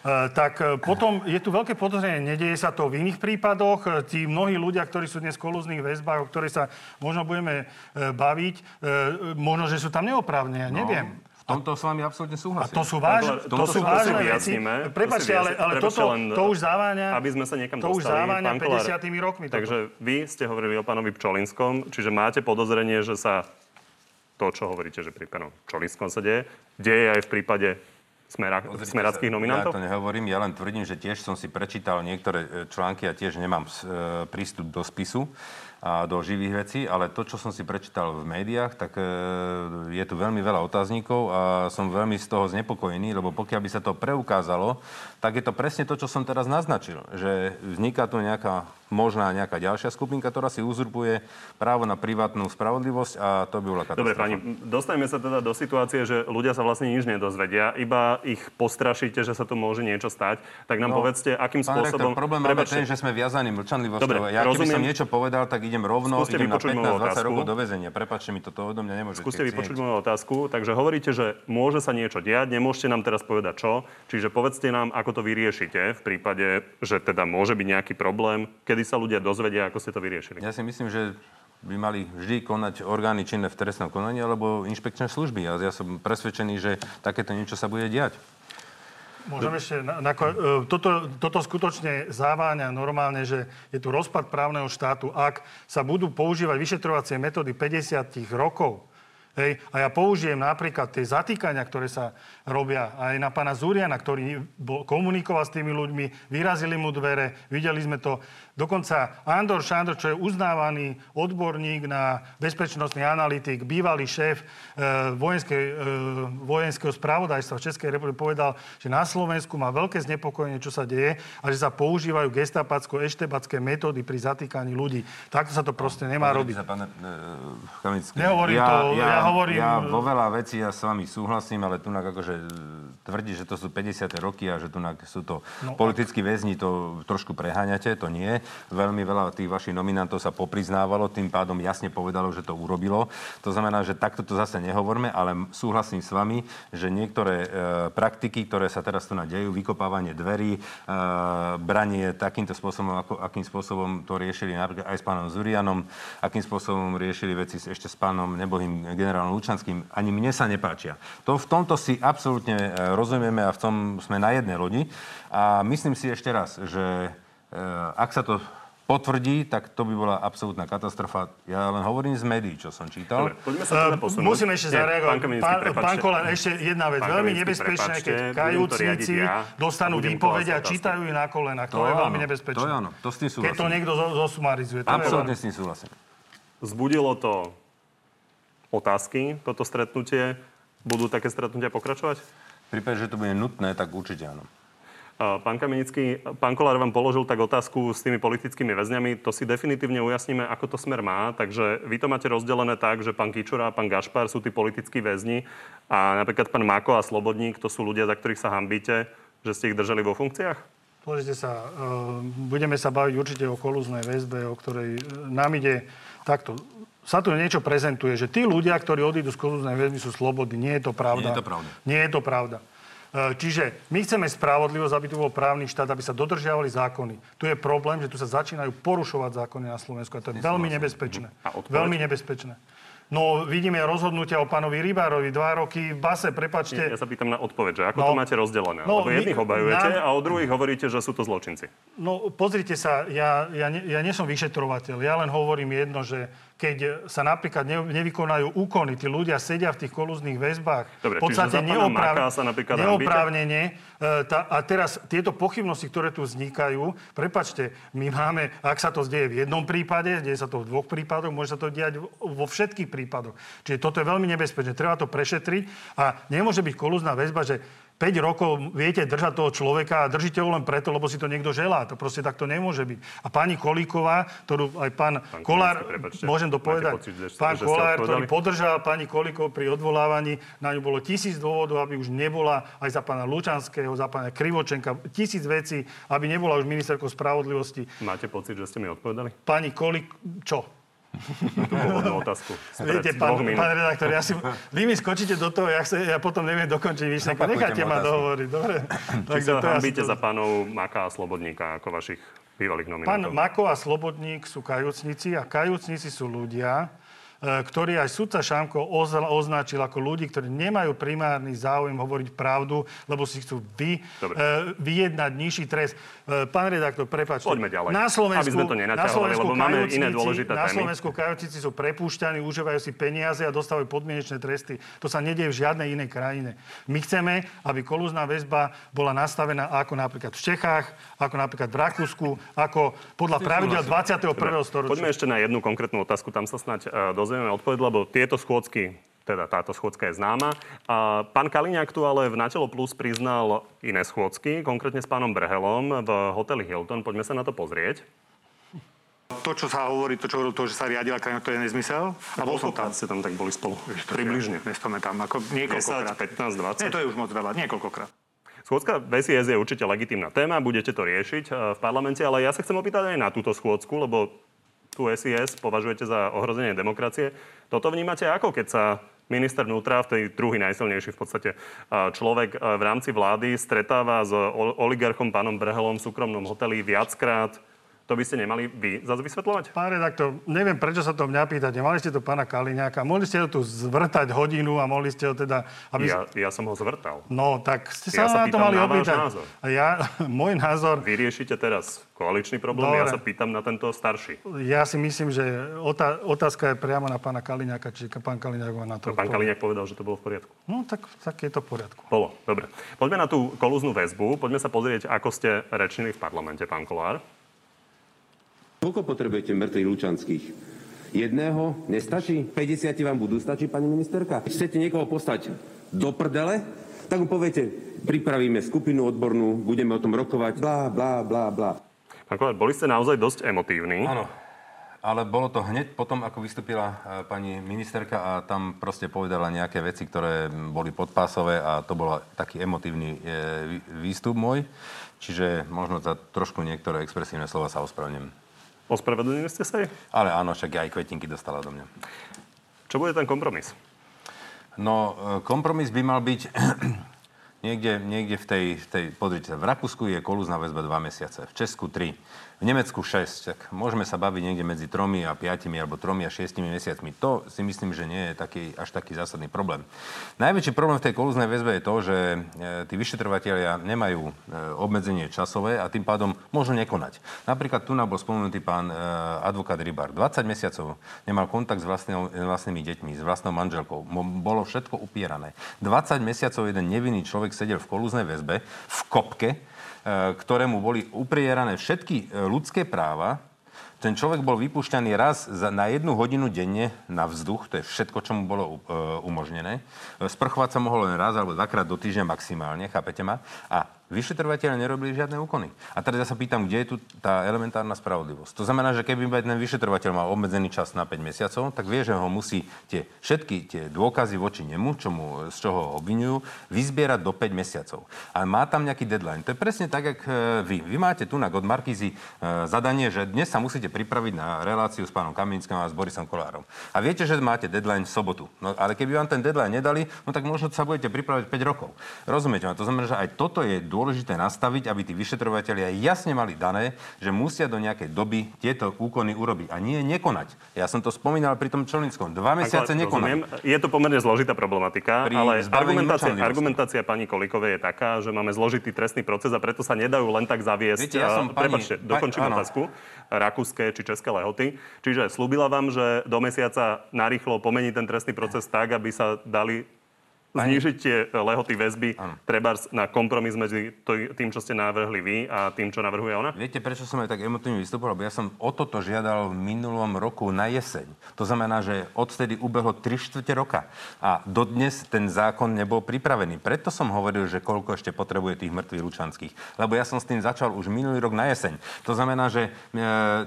Uh, tak potom je tu veľké podozrenie, nedieje sa to v iných prípadoch. Tí mnohí ľudia, ktorí sú dnes v kolúznych väzbách, o ktorých sa možno budeme baviť, možno, že sú tam neoprávne, ja no. neviem tomto s vami absolútne súhlasím. A to sú, váž, to, to sú vážne veci. Prepačte, ale, ale toto, to už záváňa, aby sme sa niekam to dostali, už záváňa 50 rokmi. Takže toto. vy ste hovorili o pánovi Pčolinskom, čiže máte podozrenie, že sa to, čo hovoríte, že pri pánovi Pčolinskom sa deje, deje aj v prípade smera, smerackých nominantov? Ja to nehovorím, ja len tvrdím, že tiež som si prečítal niektoré e, články a tiež nemám e, prístup do spisu a do živých vecí, ale to, čo som si prečítal v médiách, tak e, je tu veľmi veľa otáznikov a som veľmi z toho znepokojený, lebo pokiaľ by sa to preukázalo, tak je to presne to, čo som teraz naznačil, že vzniká tu nejaká možná nejaká ďalšia skupinka, ktorá si uzurpuje právo na privátnu spravodlivosť a to by bola katastrofa. Dobre, pani, dostaneme sa teda do situácie, že ľudia sa vlastne nič nedozvedia, iba ich postrašíte, že sa tu môže niečo stať. Tak nám no, povedzte, akým pán spôsobom... Rektor, problém máme ten, že sme viazaní mlčanlivosťou. Dobre, ja keby som niečo povedal, tak idem rovno, Skúste idem na 15-20 rokov do väzenia. Prepačte mi, toto odo mňa nemôžete Skúste vypočuť moju otázku. Takže hovoríte, že môže sa niečo diať, nemôžete nám teraz povedať čo. Čiže povedzte nám, ako to vyriešite v prípade, že teda môže byť nejaký problém, kedy sa ľudia dozvedia vedia, ako ste to vyriešili? Ja si myslím, že by mali vždy konať orgány činné v trestnom konaní alebo inšpekčné služby. A ja som presvedčený, že takéto niečo sa bude diať. Môžem ešte, na, na, e, toto, toto skutočne záváňa normálne, že je tu rozpad právneho štátu. Ak sa budú používať vyšetrovacie metódy 50 rokov, Hej. A ja použijem napríklad tie zatýkania, ktoré sa robia aj na pána Zuriana, ktorý bol, komunikoval s tými ľuďmi, vyrazili mu dvere, videli sme to. Dokonca Andor Šandor, čo je uznávaný odborník na bezpečnostný analytik, bývalý šéf e, e, vojenského spravodajstva v Českej republike, povedal, že na Slovensku má veľké znepokojenie, čo sa deje a že sa používajú gestapacko-eštebacké metódy pri zatýkaní ľudí. Takto sa to proste nemá robiť. Sa, pane, e, Nehovorím ja, to, ja, ja hovorím... Ja vo veľa vecí ja s vami súhlasím, ale tu akože tvrdí, že to sú 50. roky a že tu sú to no, politickí väzni, to trošku preháňate, to nie. Veľmi veľa tých vašich nominantov sa popriznávalo, tým pádom jasne povedalo, že to urobilo. To znamená, že takto to zase nehovorme, ale súhlasím s vami, že niektoré e, praktiky, ktoré sa teraz tu nadejú, vykopávanie dverí, e, branie takýmto spôsobom, ako, akým spôsobom to riešili napríklad aj s pánom Zurianom, akým spôsobom riešili veci ešte s pánom nebohým generálom Lučanským, ani mne sa nepáčia. To, v tomto si absolútne e, rozumieme a v tom sme na jednej lodi. A myslím si ešte raz, že e, ak sa to potvrdí, tak to by bola absolútna katastrofa. Ja len hovorím z médií, čo som čítal. Dobre, poďme sa teda Uh, posunúť. Musím ešte zareagovať. Pán Pán, pán Kolan, ešte jedna vec. Pán veľmi nebezpečné, keď kajúcníci ja dostanú výpovede a čítajú ju na kolenách. To, To je veľmi áno, nebezpečné. to je áno, to s tým Keď to súhlasím. niekto zo- zosumarizuje. To veľmi- s tým súhlasím. Zbudilo to otázky, toto stretnutie. Budú také stretnutia pokračovať? V prípade, že to bude nutné, tak určite áno. Pán Kamenický, pán Kolár vám položil tak otázku s tými politickými väzňami. To si definitívne ujasníme, ako to smer má. Takže vy to máte rozdelené tak, že pán Kičura a pán Gašpar sú tí politickí väzni a napríklad pán Mako a Slobodník to sú ľudia, za ktorých sa hambíte, že ste ich držali vo funkciách? Pozrite sa, uh, budeme sa baviť určite o kolúznej väzbe, o ktorej uh, nám ide takto. Sa tu niečo prezentuje, že tí ľudia, ktorí odídu z kolúznej väzby, sú slobodní. Nie je to pravda. Nie je to pravda. Nie je to pravda. Uh, Čiže my chceme spravodlivosť, aby tu bol právny štát, aby sa dodržiavali zákony. Tu je problém, že tu sa začínajú porušovať zákony na Slovensku a to je veľmi nebezpečné. Veľmi nebezpečné. No, vidíme rozhodnutia o pánovi Rybárovi, dva roky v base, prepačte. Ja sa pýtam na odpoveď, že ako No. to máte rozdelené? No, Lebo jedných obajujete nám- a o druhých hovoríte, že sú to zločinci. No, pozrite sa, ja, ja, ne, ja nie som vyšetrovateľ. Ja len hovorím jedno, že keď sa napríklad ne, nevykonajú úkony, tí ľudia sedia v tých kolúznych väzbách, Dobre, v podstate čiže za pána Maka sa napríklad neoprávnene. e, tá, a teraz tieto pochybnosti, ktoré tu vznikajú, prepačte, my máme, ak sa to zdieje v jednom prípade, deje sa to v dvoch prípadoch, môže sa to diať vo všetkých prípadoch. Čiže toto je veľmi nebezpečné. Treba to prešetriť a nemôže byť kolúzna väzba, že 5 rokov viete držať toho človeka a držíte ho len preto, lebo si to niekto želá. To proste takto nemôže byť. A pani Kolíková, ktorú aj pán, Pán Kolár, prepáčte, môžem to povedať, pocit, že pán že Kolár, ktorý podržal pani Kolíkov pri odvolávaní, na ňu bolo tisíc dôvodov, aby už nebola aj za pána Lučanského, za pána Krivočenka, tisíc vecí, aby nebola už ministerkou spravodlivosti. Máte pocit, že ste mi odpovedali? Pani Kolík, čo? Tú otázku. Viete, pán, pán redaktor, ja si, vy mi skočíte do toho, ja, sa, ja potom neviem dokončiť myšlenku. Necháte ma dohovoriť, dobre? Či sa ja hambíte to- za pánov Maka a Slobodníka ako vašich bývalých Pán nominátov? Mako a Slobodník sú kajúcnici a kajúcnici sú ľudia, e, ktorí aj sudca Šamko oz- označil ako ľudí, ktorí nemajú primárny záujem hovoriť pravdu, lebo si chcú vy, e, vyjednať nižší trest. E, Pán redaktor, prepáčte. Poďme ďalej, Na Slovensku, aby sme to na Slovensku lebo máme iné dôležité Na. Slovensku kajúcnici sú prepúšťaní, užívajú si peniaze a dostávajú podmienečné tresty. To sa nedieje v žiadnej inej krajine. My chceme, aby kolúzna väzba bola nastavená ako napríklad v Čechách, ako napríklad v Rakúsku, ako podľa pravidel 21. storočia. Poďme ešte na jednu konkrétnu otázku, tam sa snáď uh, dozvieme odpoveď, lebo tieto schôdzky, teda táto schôdzka je známa. A pán Kaliňák tu ale v Natelo Plus priznal iné schôdzky, konkrétne s pánom Brehelom v hoteli Hilton. Poďme sa na to pozrieť. To, čo sa hovorí, to, čo hovoril, to, že sa riadila krajina, to je nezmysel. A bol som tam. ste tam tak boli spolu? To Približne. Tam ako 10, niekoľkokrát. 15, 20? Nie, to je už moc veľa, niekoľkokrát. Schôdzka VSIS je určite legitímna téma, budete to riešiť eh, v parlamente, ale ja sa chcem opýtať aj na túto schôdzku, lebo tú SIS považujete za ohrozenie demokracie. Toto vnímate ako, keď sa minister vnútra, v tej druhý najsilnejší v podstate človek v rámci vlády stretáva s oligarchom pánom Brehelom v súkromnom hoteli viackrát. To by ste nemali vy zase vysvetľovať? Pán redaktor, neviem, prečo sa to mňa pýtate. Mali ste tu pána Kaliňáka, mohli ste ho tu zvrtať hodinu a mohli ste ho teda... Aby... Ja, ja som ho zvrtal. No, tak ste Ja sa sa na to mali opýtať. A ja, môj názor, Vy riešite teraz koaličný problém, ja Dobre. sa pýtam na tento starší. ja si myslím, že otá- otázka je priamo na pána Kaliňáka, či pán Kaliňák má na to. Pán odpovedať. Kaliňák povedal, že to bolo v poriadku. No, tak, tak je to v poriadku. Bolo, dobre. Poďme na tú kolúznu väzbu. Poďme sa pozrieť, ako ste rečnili v parlamente, pán Kolár. Koľko potrebujete mŕtvych Lučanských? Jedného nestačí? 50 vám budú stačiť, pani ministerka? Chcete niekoho postať do prdele, tak mu poviete, pripravíme skupinu odbornú, budeme o tom rokovať, blá, blá, blá, blá. Pán Kolár, boli ste naozaj dosť emotívni. Áno. Ale bolo to hneď potom, ako vystúpila e, pani ministerka a tam proste povedala nejaké veci, ktoré boli podpásové a to bol taký emotívny e, vý- výstup môj. Čiže možno za trošku niektoré expresívne slova sa ospravnem. Ospravedlnili ste sa jej? Ale áno, však aj kvetinky dostala do mňa. Čo bude ten kompromis? No, e, kompromis by mal byť Niekde, niekde v tej, tej, pozrite, v Rakúsku je kolúzna väzba 2 mesiace, v Česku 3, v Nemecku 6, tak môžeme sa baviť niekde medzi 3 a 5 alebo 3 a 6 mesiacmi. To si myslím, že nie je taký, až taký zásadný problém. Najväčší problém v tej kolúznej väzbe je to, že e, tí vyšetrovateľia nemajú e, obmedzenie časové a tým pádom môžu nekonať. Napríklad tu nám bol spomenutý pán e, advokát Rybar. 20 mesiacov nemal kontakt s vlastnými deťmi, s vlastnou manželkou. Bolo všetko upierané. 20 mesiacov jeden nevinný človek sedel v kolúznej väzbe, v kopke, ktorému boli uprierané všetky e, ľudské práva, ten človek bol vypúšťaný raz za, na jednu hodinu denne na vzduch, to je všetko, čo mu bolo e, umožnené. Sprchovať sa mohol len raz alebo dvakrát do týždňa maximálne, chápete ma? A Vyšetrovateľe nerobili žiadne úkony. A teraz ja sa pýtam, kde je tu tá elementárna spravodlivosť. To znamená, že keby ten vyšetrovateľ mal obmedzený čas na 5 mesiacov, tak vie, že ho musí tie, všetky tie dôkazy voči nemu, čo mu, z čoho ho obvinujú, vyzbierať do 5 mesiacov. A má tam nejaký deadline. To je presne tak, jak e, vy. Vy máte tu na od Markízy e, zadanie, že dnes sa musíte pripraviť na reláciu s pánom Kaminským a s Borisom Kolárom. A viete, že máte deadline v sobotu. No, ale keby vám ten deadline nedali, no tak možno sa budete pripravať 5 rokov. Rozumiete? To znamená, že aj toto je dôležité nastaviť, aby tí vyšetrovateľia jasne mali dané, že musia do nejakej doby tieto úkony urobiť a nie nekonať. Ja som to spomínal pri tom Čelnickom. Dva mesiace nekonať. Je to pomerne zložitá problematika, pri ale argumentácia, argumentácia pani Kolikovej je taká, že máme zložitý trestný proces a preto sa nedajú len tak zaviesť. Viete, ja som pani... Prepačte, dokončím pa, otázku. Rakúske či české lehoty. Čiže slúbila vám, že do mesiaca narýchlo pomení ten trestný proces tak, aby sa dali znižiť tie lehoty väzby treba na kompromis medzi tým, čo ste navrhli vy a tým, čo navrhuje ona? Viete, prečo som aj tak emotívne vystupoval? Ja som o toto žiadal v minulom roku na jeseň. To znamená, že odtedy ubehlo 3 čtvrte roka. A dodnes ten zákon nebol pripravený. Preto som hovoril, že koľko ešte potrebuje tých mŕtvych lučanských. Lebo ja som s tým začal už minulý rok na jeseň. To znamená, že e,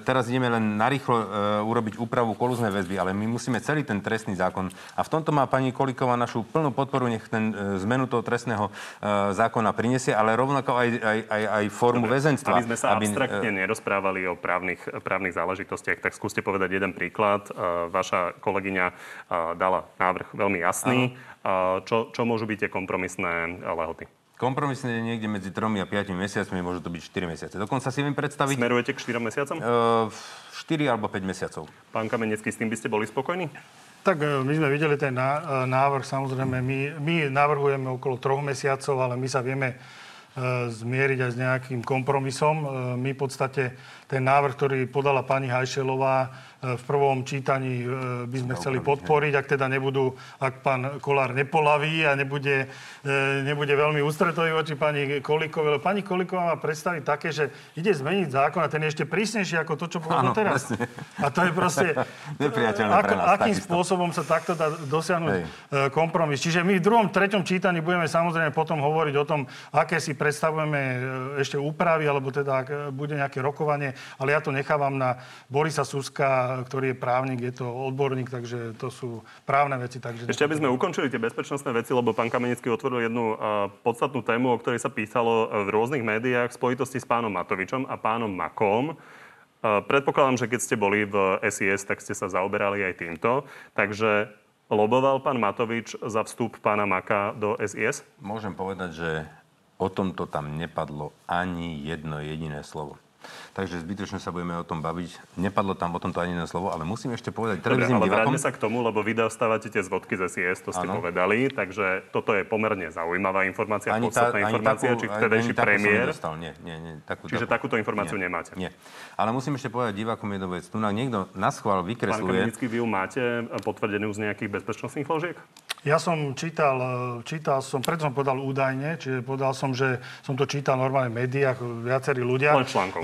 teraz ideme len narýchlo e, urobiť úpravu kolúznej väzby, ale my musíme celý ten trestný zákon. A v tomto má pani Koliková našu plnú podporu podporu, nech ten e, zmenu toho trestného e, zákona prinesie, ale rovnako aj, aj, aj, aj formu Dobre, väzenstva. Aby sme sa aby, abstraktne uh, nerozprávali o právnych, právnych záležitostiach, tak skúste povedať jeden príklad. Vaša kolegyňa dala návrh veľmi jasný. Čo, čo môžu byť tie kompromisné lehoty? Kompromisne niekde medzi 3 a 5 mesiacmi, môže to byť 4 mesiace. Dokonca si viem predstaviť... Smerujete k 4 mesiacom? Uh, 4 alebo 5 mesiacov. Pán Kamenecký, s tým by ste boli spokojní? Tak e, my sme videli ten e, návrh, samozrejme, my, my navrhujeme okolo troch mesiacov, ale my sa vieme e, zmieriť aj s nejakým kompromisom. My v podstate ten návrh, ktorý podala pani Hajšelová, v prvom čítaní e, by sme chceli podporiť, ak teda nebudú, ak pán Kolár nepolaví a nebude, e, nebude veľmi ústretový voči pani Kolíkovej. Pani Kolíková má predstaviť také, že ide zmeniť zákon a ten je ešte prísnejší ako to, čo povedal teraz. Presne. A to je proste... ako, nás, akým takisto. spôsobom sa takto dá dosiahnuť Hej. E, kompromis. Čiže my v druhom, treťom čítaní budeme samozrejme potom hovoriť o tom, aké si predstavujeme ešte úpravy, alebo teda ak bude nejaké rokovanie, ale ja to nechávam na Borisa Suska, ktorý je právnik, je to odborník, takže to sú právne veci. Takže Ešte aby sme ukončili tie bezpečnostné veci, lebo pán Kamenický otvoril jednu podstatnú tému, o ktorej sa písalo v rôznych médiách v spojitosti s pánom Matovičom a pánom Makom. Uh, predpokladám, že keď ste boli v SIS, tak ste sa zaoberali aj týmto. Takže loboval pán Matovič za vstup pána Maka do SIS? Môžem povedať, že o tomto tam nepadlo ani jedno jediné slovo takže zbytočne sa budeme o tom baviť. Nepadlo tam o tomto ani jedno slovo, ale musím ešte povedať televíznym Dobre, ale divákom... sa k tomu, lebo vy dostávate tie zvodky z SIS, to ste ano. povedali, takže toto je pomerne zaujímavá informácia, ani podstatná tá, informácia, takú, či vtedejší premiér... Nie, nie, nie, takú, Čiže takú, takúto informáciu nie, nemáte? Nie. Ale musím ešte povedať divákom jednu vec. Tu nám niekto na schvál vykresluje... Pán vy ju máte potvrdenú z nejakých bezpečnostných zložiek? Ja som čítal, čítal som, preto som povedal údajne, čiže povedal som, že som to čítal normálne v médiách, viacerí ľudia.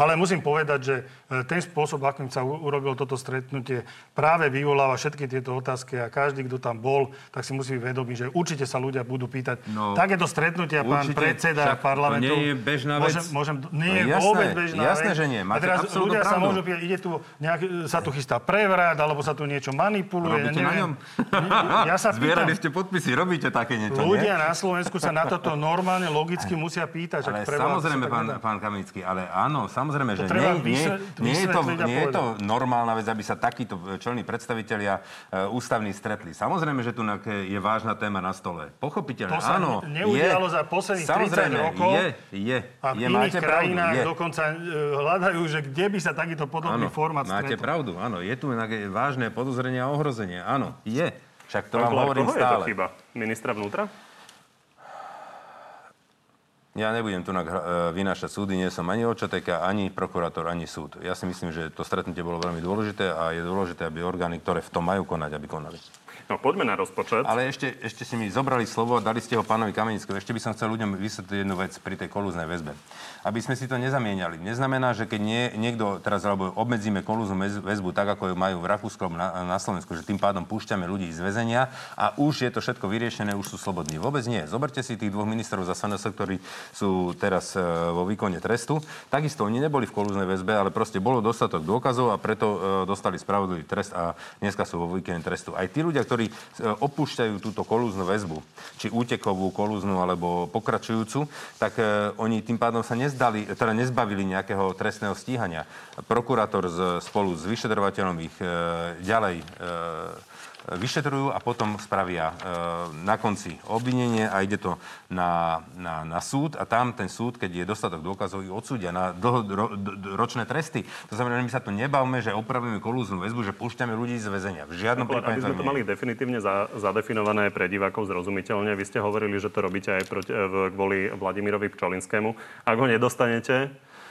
Ale musím povedať, že e, ten spôsob, akým sa urobilo toto stretnutie, práve vyvoláva všetky tieto otázky a každý, kto tam bol, tak si musí vedomiť, že určite sa ľudia budú pýtať. No, Takéto stretnutia, pán predseda parlamentu... nie je bežná vec. Môžem, môžem, nie je no, jasné, vôbec bežná jasné, vec. že nie. Máte a teraz ľudia pravdu. sa môžu pýtať, ide tu nejak, sa tu chystá prevrat, alebo sa tu niečo manipuluje. Robíte neviem, na ňom? Ja sa pýtam, zbierate podpisy, robíte také niečo, Ľudia nie? na Slovensku sa na toto normálne logicky musia pýtať. Ale samozrejme, pán, pán Kamenický, ale áno, samozrejme, že treba nie, nie, vysve- nie, je to, nie je to normálna vec, aby sa takíto čelní predstavitelia e, ústavní stretli. Samozrejme, že tu je vážna téma na stole. Pochopiteľne, To sa áno. ne- neudialo je, za posledných 30 samozrejme, rokov. Je, je, A v je, iných máte pravdu, krajinách je. dokonca e, hľadajú, že kde by sa takýto podobný Áno, formát máte stretol. pravdu, áno. Je tu vážne podozrenie a ohrozenie. Áno, je. Však to Pán vám Kolár, hovorím koho je to stále. chyba? Ministra vnútra? Ja nebudem tu na- e, vynášať súdy, nie som ani očateka, ani prokurátor, ani súd. Ja si myslím, že to stretnutie bolo veľmi dôležité a je dôležité, aby orgány, ktoré v tom majú konať, aby konali. No poďme na rozpočet. Ale ešte, ešte si mi zobrali slovo a dali ste ho pánovi Kamenickému. Ešte by som chcel ľuďom vysvetliť jednu vec pri tej kolúznej väzbe. Aby sme si to nezamieniali. Neznamená, že keď nie, niekto teraz alebo obmedzíme kolúznu väz- väzbu tak, ako ju majú v Rakúsku na, na Slovensku, že tým pádom púšťame ľudí z väzenia a už je to všetko vyriešené, už sú slobodní. Vôbec nie. Zoberte si tých dvoch ministrov za SNS, ktorí sú teraz e, vo výkone trestu. Takisto oni neboli v kolúznej väzbe, ale proste bolo dostatok dôkazov a preto e, dostali spravodlivý trest a dneska sú vo výkone trestu. Aj tí ľudia, ktorí e, opúšťajú túto kolúznu väzbu, či útekovú, kolúznu alebo pokračujúcu, tak oni tým pádom sa nezdali, teda nezbavili nejakého trestného stíhania. Prokurátor spolu s vyšetrovateľom ich e, ďalej e, vyšetrujú a potom spravia e, na konci obvinenie a ide to na, na, na súd a tam ten súd, keď je dostatok dôkazov, ich odsúdia na dlho, ro, tresty. To znamená, my sa tu nebavme, že opravíme kolúznu väzbu, že púšťame ľudí z väzenia. V žiadnom Kolár, prípade aby sme to mali definitívne za, zadefinované pre divákov zrozumiteľne, vy ste hovorili, že to robíte aj proti, v, kvôli Vladimirovi Pčolinskému. Ak ho nedostanete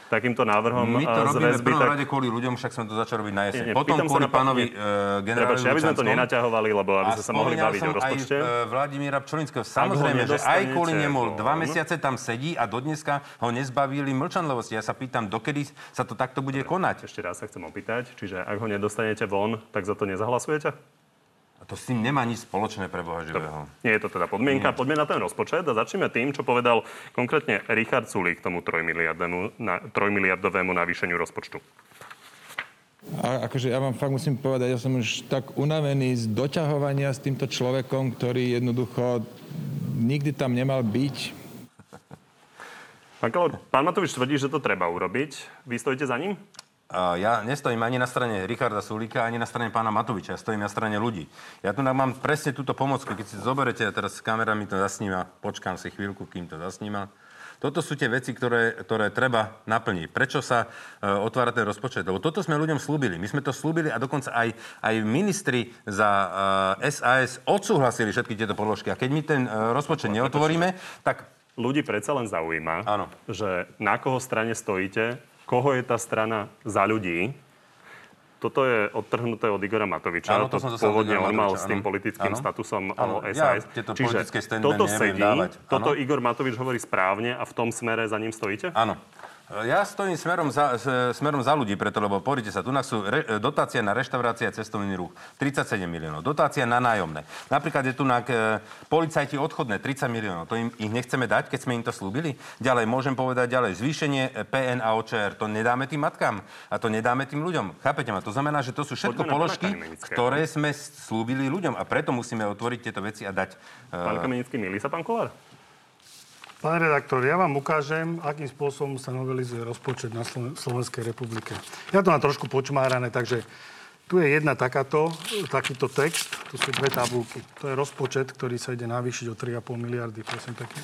takýmto návrhom My to eh, robíme v väzby, prvom tak... rade kvôli ľuďom, však sme to začali robiť na jeseň. Nie, nie, Potom kvôli na pán- pánovi uh, generálovi Prepačte, aby sme to nenaťahovali, lebo aby sme sa mohli baviť o rozpočte. Aj e, Vladimíra Pčolinského. Samozrejme, že aj kvôli nemu dva von. mesiace tam sedí a do dneska ho nezbavili mlčanlivosti. Ja sa pýtam, dokedy sa to takto bude konať. Ešte raz sa chcem opýtať, čiže ak ho nedostanete von, tak za to nezahlasujete? A to s tým nemá nič spoločné pre Boha živého. Nie je to teda podmienka. Poďme na ten rozpočet a začneme tým, čo povedal konkrétne Richard Sulík k tomu 3 miliardovému, na, 3 miliardovému navýšeniu rozpočtu. A akože ja vám fakt musím povedať, ja som už tak unavený z doťahovania s týmto človekom, ktorý jednoducho nikdy tam nemal byť. Pán, Kalor, pán Matovič tvrdí, že to treba urobiť. Vy stojíte za ním? Ja nestojím ani na strane Richarda Sulíka, ani na strane pána Matoviča. Ja stojím na strane ľudí. Ja tu mám presne túto pomocku. Keď si zoberete, a teraz kamera mi to zasníma, počkám si chvíľku, kým to zasníma. Toto sú tie veci, ktoré, ktoré treba naplniť. Prečo sa e, otvára ten rozpočet? Lebo toto sme ľuďom slúbili. My sme to slúbili a dokonca aj, aj ministri za e, SAS odsúhlasili všetky tieto položky. A keď my ten e, rozpočet neotvoríme, tak Ľudí predsa len zaujíma, Áno. že na koho strane stojíte, koho je tá strana za ľudí. Toto je odtrhnuté od Igora Matoviča. Áno, to to som pôvodne on mal s tým politickým Áno. statusom Áno, ja SAS. tieto Čiže toto sedí, dávať. toto. Igor Matovič hovorí správne a v tom smere za ním stojíte? Áno. Ja stojím smerom za, smerom za ľudí, preto, lebo pozrite sa, tu sú re, dotácia na reštaurácia a cestovný ruch 37 miliónov, dotácia na nájomné. Napríklad je tu na e, policajti odchodné 30 miliónov, to im, ich nechceme dať, keď sme im to slúbili. Ďalej, môžem povedať ďalej, zvýšenie e, PN a OČR, to nedáme tým matkám a to nedáme tým ľuďom. Chápete ma? To znamená, že to sú všetko Poďme položky, ktoré sme slúbili ľuďom a preto musíme otvoriť tieto veci a dať. e, Pán Kamenický, milí sa pán Kolár? Pán redaktor, ja vám ukážem, akým spôsobom sa novelizuje rozpočet na Sloven- Slovenskej republike. Ja to mám trošku počmárané, takže tu je jedna takáto, takýto text, tu sú dve tabulky. To je rozpočet, ktorý sa ide navýšiť o 3,5 miliardy, prosím pekne.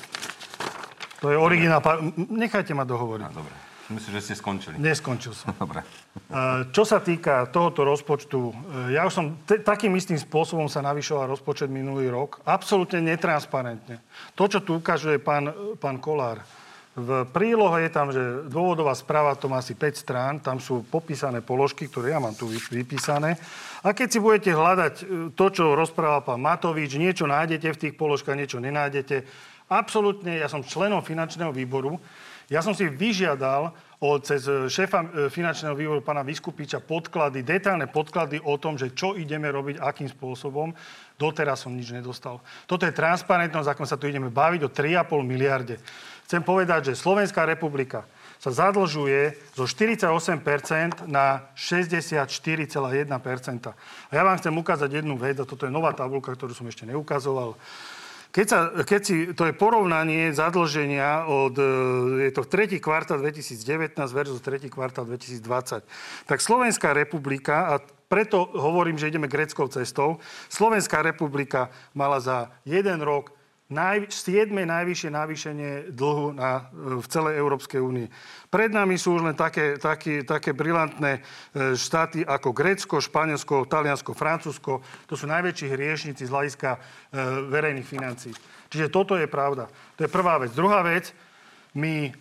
To je originál. Nechajte ma dohovoriť. Dobre, myslím, že ste skončili. Neskončil som. Dobre. Čo sa týka tohoto rozpočtu, e, ja už som te, takým istým spôsobom sa navyšoval rozpočet minulý rok. Absolútne netransparentne. To, čo tu ukazuje pán, pán Kolár, v prílohe je tam, že dôvodová správa to má asi 5 strán, tam sú popísané položky, ktoré ja mám tu vy- vypísané. A keď si budete hľadať e, to, čo rozprával pán Matovič, niečo nájdete v tých položkách, niečo nenájdete. Absolútne, ja som členom finančného výboru, ja som si vyžiadal od, cez šéfa e, finančného výboru pána Vyskupiča podklady, detailné podklady o tom, že čo ideme robiť, akým spôsobom. Doteraz som nič nedostal. Toto je transparentnosť, ako sa tu ideme baviť o 3,5 miliarde. Chcem povedať, že Slovenská republika sa zadlžuje zo 48% na 64,1%. A ja vám chcem ukázať jednu vec, a toto je nová tabulka, ktorú som ešte neukazoval. Keď, sa, keď si, to je porovnanie zadlženia od, e, je to tretí kvartál 2019 versus tretí kvartál 2020. Tak Slovenská republika, a preto hovorím, že ideme greckou cestou, Slovenská republika mala za jeden rok naj, 7. najvyššie navýšenie dlhu na, e, v celej Európskej únii. Pred nami sú už len také, také, také brilantné e, štáty ako Grécko, Španielsko, Taliansko, Francúzsko. To sú najväčší hriešnici z hľadiska e, verejných financí. Čiže toto je pravda. To je prvá vec. Druhá vec, my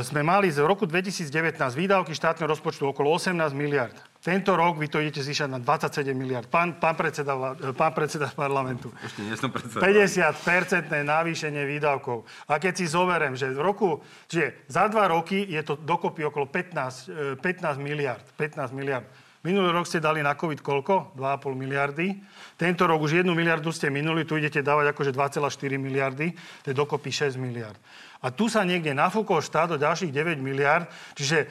sme mali z roku 2019 výdavky štátneho rozpočtu okolo 18 miliard. Tento rok vy to idete zvyšať na 27 miliard. Pán, pán, predseda, pán predseda parlamentu. Ešte nie som predseda. 50-percentné navýšenie výdavkov. A keď si zoberiem, že v roku, že za dva roky je to dokopy okolo 15, 15 e, miliard. 15 miliard. Minulý rok ste dali na COVID koľko? 2,5 miliardy. Tento rok už 1 miliardu ste minuli, tu idete dávať akože 2,4 miliardy. To je dokopy 6 miliard. A tu sa niekde nafúkol štát o ďalších 9 miliard. Čiže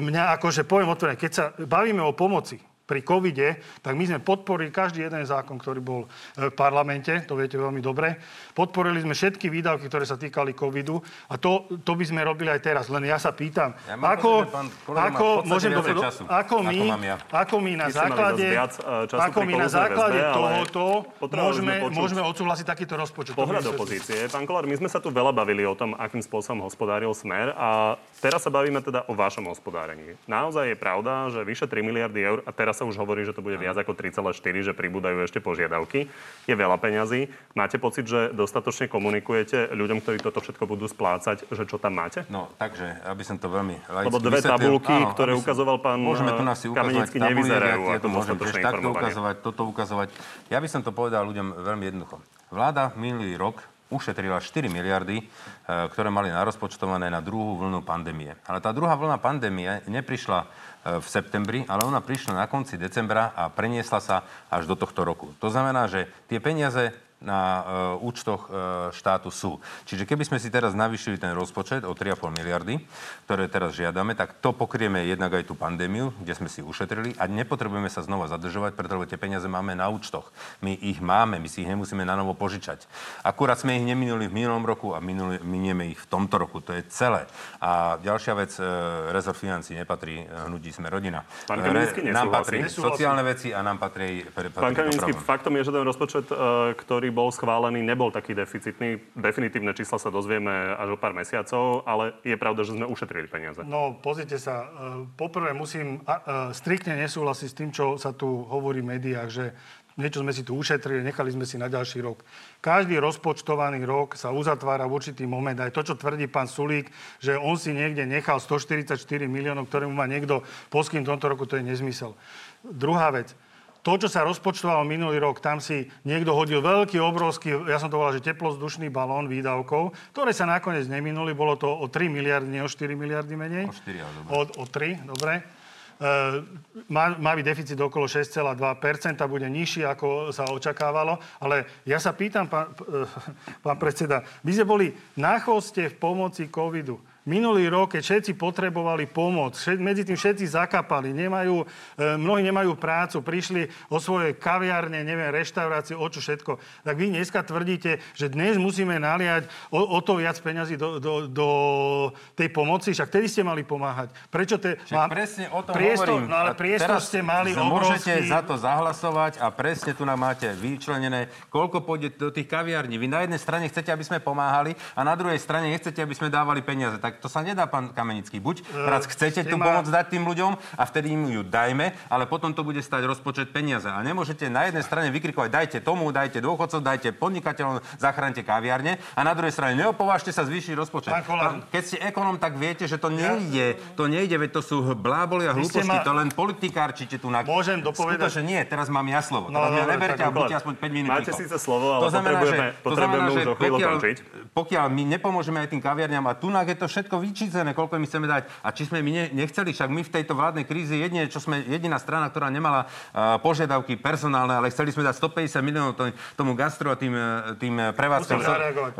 mňa akože poviem otvorene, keď sa bavíme o pomoci, pri covide, tak my sme podporili každý jeden zákon, ktorý bol e, v parlamente, to viete veľmi dobre. Podporili sme všetky výdavky, ktoré sa týkali covidu a to, to by sme robili aj teraz. Len ja sa pýtam, ja ako, pocit, ako, môžem do, času, ako, my, ako, ja. ako my na základe, viac, uh, ako my na základe väzbe, tohoto môžeme, môžeme odsúhlasiť takýto rozpočet. Pohľad opozície. Pán Kolár, my sme sa tu veľa bavili o tom, akým spôsobom hospodáril Smer a teraz sa bavíme teda o vašom hospodárení. Naozaj je pravda, že vyše 3 miliardy eur a teraz sa už hovorí, že to bude viac ako 3,4, že pribúdajú ešte požiadavky. Je veľa peňazí. Máte pocit, že dostatočne komunikujete ľuďom, ktorí toto všetko budú splácať, že čo tam máte? No, takže, aby som to veľmi Lebo dve tabulky, áno, ktoré ukazoval pán môžeme tu si Kamenický, nevyzerajú ja to môžem tiež takto ukazovať, toto ukazovať. Ja by som to povedal ľuďom veľmi jednoducho. Vláda minulý rok ušetrila 4 miliardy, e, ktoré mali narozpočtované na druhú vlnu pandémie. Ale tá druhá vlna pandémie neprišla v septembri, ale ona prišla na konci decembra a preniesla sa až do tohto roku. To znamená, že tie peniaze na e, účtoch e, štátu sú. Čiže keby sme si teraz navýšili ten rozpočet o 3,5 miliardy, ktoré teraz žiadame, tak to pokrieme jednak aj tú pandémiu, kde sme si ušetrili a nepotrebujeme sa znova zadržovať, pretože tie peniaze máme na účtoch. My ich máme, my si ich nemusíme na novo požičať. Akurát sme ich neminuli v minulom roku a minuli, minieme ich v tomto roku. To je celé. A ďalšia vec, e, rezort financí nepatrí hnutí sme rodina. Pán Re, nám patrí sociálne veci a nám patrí... patrí Pán faktom je, že ten rozpočet, ktorý ktorý bol schválený, nebol taký deficitný. Definitívne čísla sa dozvieme až o pár mesiacov, ale je pravda, že sme ušetrili peniaze. No, pozrite sa. E, poprvé musím striktne nesúhlasiť s tým, čo sa tu hovorí v médiách, že niečo sme si tu ušetrili, nechali sme si na ďalší rok. Každý rozpočtovaný rok sa uzatvára v určitý moment. Aj to, čo tvrdí pán Sulík, že on si niekde nechal 144 miliónov, ktoré mu má niekto poskytnúť v tomto roku, to je nezmysel. Druhá vec to, čo sa rozpočtovalo minulý rok, tam si niekto hodil veľký, obrovský, ja som to volal, že teplozdušný balón výdavkov, ktoré sa nakoniec neminuli. Bolo to o 3 miliardy, nie o 4 miliardy menej. O 4, ale dobre. O, o 3, dobre. Uh, má, má byť deficit okolo 6,2%, bude nižší, ako sa očakávalo. Ale ja sa pýtam, pán, pán predseda, vy sme boli na chvoste v pomoci covidu. Minulý rok, keď všetci potrebovali pomoc, medzi tým všetci zakapali, nemajú, e, mnohí nemajú prácu, prišli o svoje kaviárne, neviem, reštaurácie, o čo všetko. Tak vy dneska tvrdíte, že dnes musíme naliať o, o to viac peňazí do, do, do tej pomoci, však tedy ste mali pomáhať. Prečo te, má, presne o tom priestor, hovorím. No ale priestor ste mali obrovský. Môžete za to zahlasovať a presne tu nám máte vyčlenené, koľko pôjde do tých kaviarní. Vy na jednej strane chcete, aby sme pomáhali a na druhej strane nechcete, aby sme dávali peniaze. Tak to sa nedá, pán Kamenický. Buď uh, raz chcete tú pomoc dať tým ľuďom a vtedy im ju dajme, ale potom to bude stať rozpočet peniaze. A nemôžete na jednej strane vykrikovať, dajte tomu, dajte dôchodcov, dajte podnikateľom, zachránite kaviarne a na druhej strane neopovážte sa zvýšiť rozpočet. Keď ste ekonom, tak viete, že to nejde. To nejde, veď to sú bláboli a hlúposti. Ma... To len politikárčite tu na... Môžem dopovedať? Skutočne nie, teraz mám ja slovo. No, teraz no, mňa neberte a buďte aspoň 5 minút. Máte síce slovo, ale to znamená, potrebujeme, že, potrebujeme to znamená, už o chvíľu pokiaľ, pokiaľ my nepomôžeme aj tým kaviarňam a tu je to všetko všetko vyčísené, koľko my chceme dať. A či sme my ne, nechceli, však my v tejto vládnej kríze jedine, čo sme jediná strana, ktorá nemala uh, požiadavky personálne, ale chceli sme dať 150 miliónov tomu gastro a tým, e, tým prevádzkam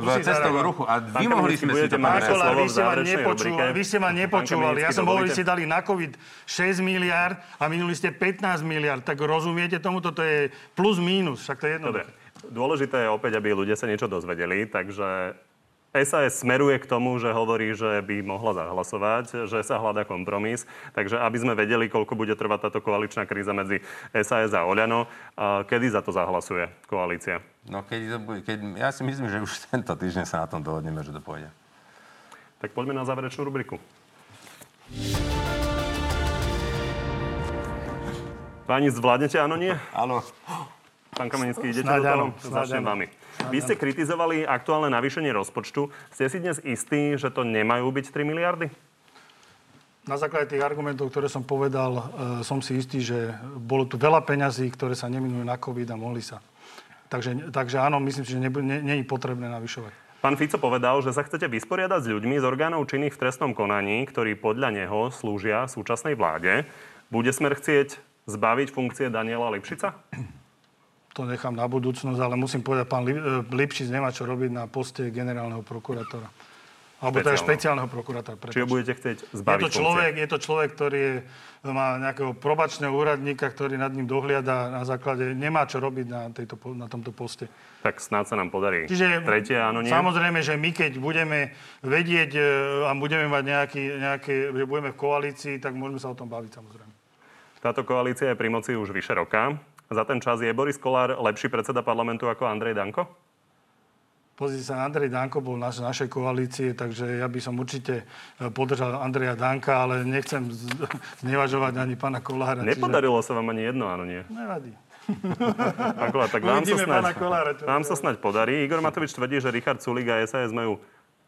v cestovnom ruchu. A vymohli sme si to. Pán vy ste ma nepočúvali. Vy ste ma nepočúvali. Ja som hovoril, že ste dali na COVID 6 miliard a minuli ste 15 miliard. Tak rozumiete tomu? Toto je plus mínus. Však to je jedno. Dôležité je opäť, aby ľudia sa niečo dozvedeli, takže SAS smeruje k tomu, že hovorí, že by mohla zahlasovať, že sa hľadá kompromis. Takže aby sme vedeli, koľko bude trvať táto koaličná kríza medzi SAS a Oľano, kedy za to zahlasuje koalícia? No keď to bude, keď, ja si myslím, že už tento týždeň sa na tom dohodneme, že to pôjde. Tak poďme na záverečnú rubriku. Páni, zvládnete áno, nie? Áno. Pán Kamenický, idete do toho? Začnem vami. Vy ste kritizovali aktuálne navýšenie rozpočtu. Ste si dnes istí, že to nemajú byť 3 miliardy? Na základe tých argumentov, ktoré som povedal, e, som si istý, že bolo tu veľa peňazí, ktoré sa neminujú na COVID a mohli sa. Takže, takže áno, myslím si, že nie je potrebné navyšovať. Pán Fico povedal, že sa chcete vysporiadať s ľuďmi z orgánov činných v trestnom konaní, ktorí podľa neho slúžia súčasnej vláde. Bude smer chcieť zbaviť funkcie Daniela Lipšica? To nechám na budúcnosť, ale musím povedať, pán e, Lipšic nemá čo robiť na poste generálneho prokurátora. Alebo teda špeciálneho prokurátora. Čiže budete chcieť zbaviť je to človek, Je to človek, ktorý je, má nejakého probačného úradníka, ktorý nad ním dohliada na základe, nemá čo robiť na, tejto, na tomto poste. Tak snáď sa nám podarí. Čiže Tretie, áno, nie? samozrejme, že my keď budeme vedieť e, a budeme mať nejaký, nejaké, že budeme v koalícii, tak môžeme sa o tom baviť samozrejme. Táto koalícia je pri moci už vyše roka. Za ten čas je Boris Kolár lepší predseda parlamentu ako Andrej Danko? Pozrite sa, Andrej Danko bol naš, našej koalície, takže ja by som určite e, podržal Andreja Danka, ale nechcem znevažovať ani pána Kolára. Nepodarilo čiže... sa vám ani jedno, áno nie? Nevadí. Akoľa, tak vám sa, snaď, Kolára, vám sa snaď podarí. Igor Matovič tvrdí, že Richard Sulik a SAS majú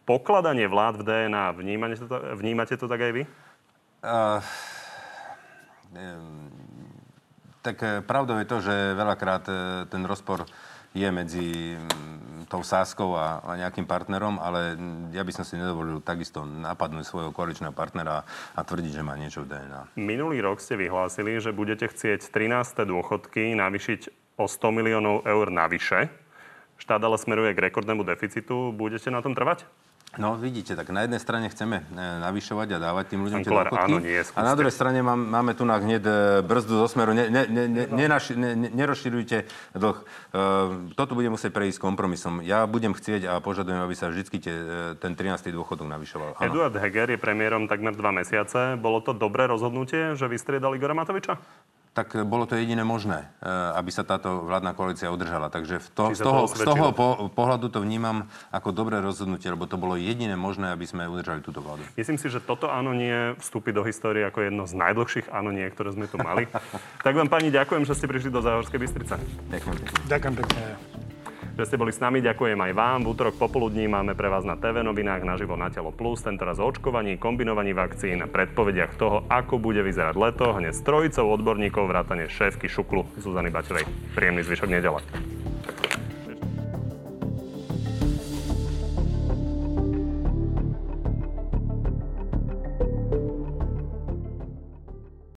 pokladanie vlád v DNA. Vnímate to, vnímate to tak aj vy? Uh, tak e, pravdou je to, že veľakrát e, ten rozpor je medzi tou Sáskou a, nejakým partnerom, ale ja by som si nedovolil takisto napadnúť svojho koaličného partnera a tvrdiť, že má niečo v DNA. Minulý rok ste vyhlásili, že budete chcieť 13. dôchodky navýšiť o 100 miliónov eur navyše. Štát ale smeruje k rekordnému deficitu. Budete na tom trvať? No vidíte, tak na jednej strane chceme e, navyšovať a dávať tým ľuďom tie dôchodky. A na druhej strane mám, máme tu na hneď e, brzdu zo smeru. Ne, ne, ne, ne, nenaši, ne, nerozširujte dlh. Uh, toto bude musieť prejsť kompromisom. Ja budem chcieť a požadujem, aby sa vždy tie, ten 13. dôchodok navyšoval. Ano. Eduard Heger je premiérom takmer dva mesiace. Bolo to dobré rozhodnutie, že vystriedali Igora Matoviča? Tak bolo to jediné možné, eh, aby sa táto vládna koalícia udržala. Takže v to, z toho, z toho po, pohľadu to vnímam ako dobré rozhodnutie, lebo to bolo jediné možné, aby sme udržali túto vládu. Myslím si, že toto áno nie vstúpi do histórie ako jedno z najdlhších áno nie, ktoré sme tu mali. tak vám pani ďakujem, že ste prišli do Záhorskej Bystrice. Ďakujem. Ďakujem pekne že ste boli s nami. Ďakujem aj vám. V útorok popoludní máme pre vás na TV novinách naživo na Telo Plus, tentoraz o očkovaní, kombinovaní vakcín, predpovediach toho, ako bude vyzerať leto, hneď s trojicou odborníkov vrátane šéfky Šuklu Zuzany Baťovej. Príjemný zvyšok nedele.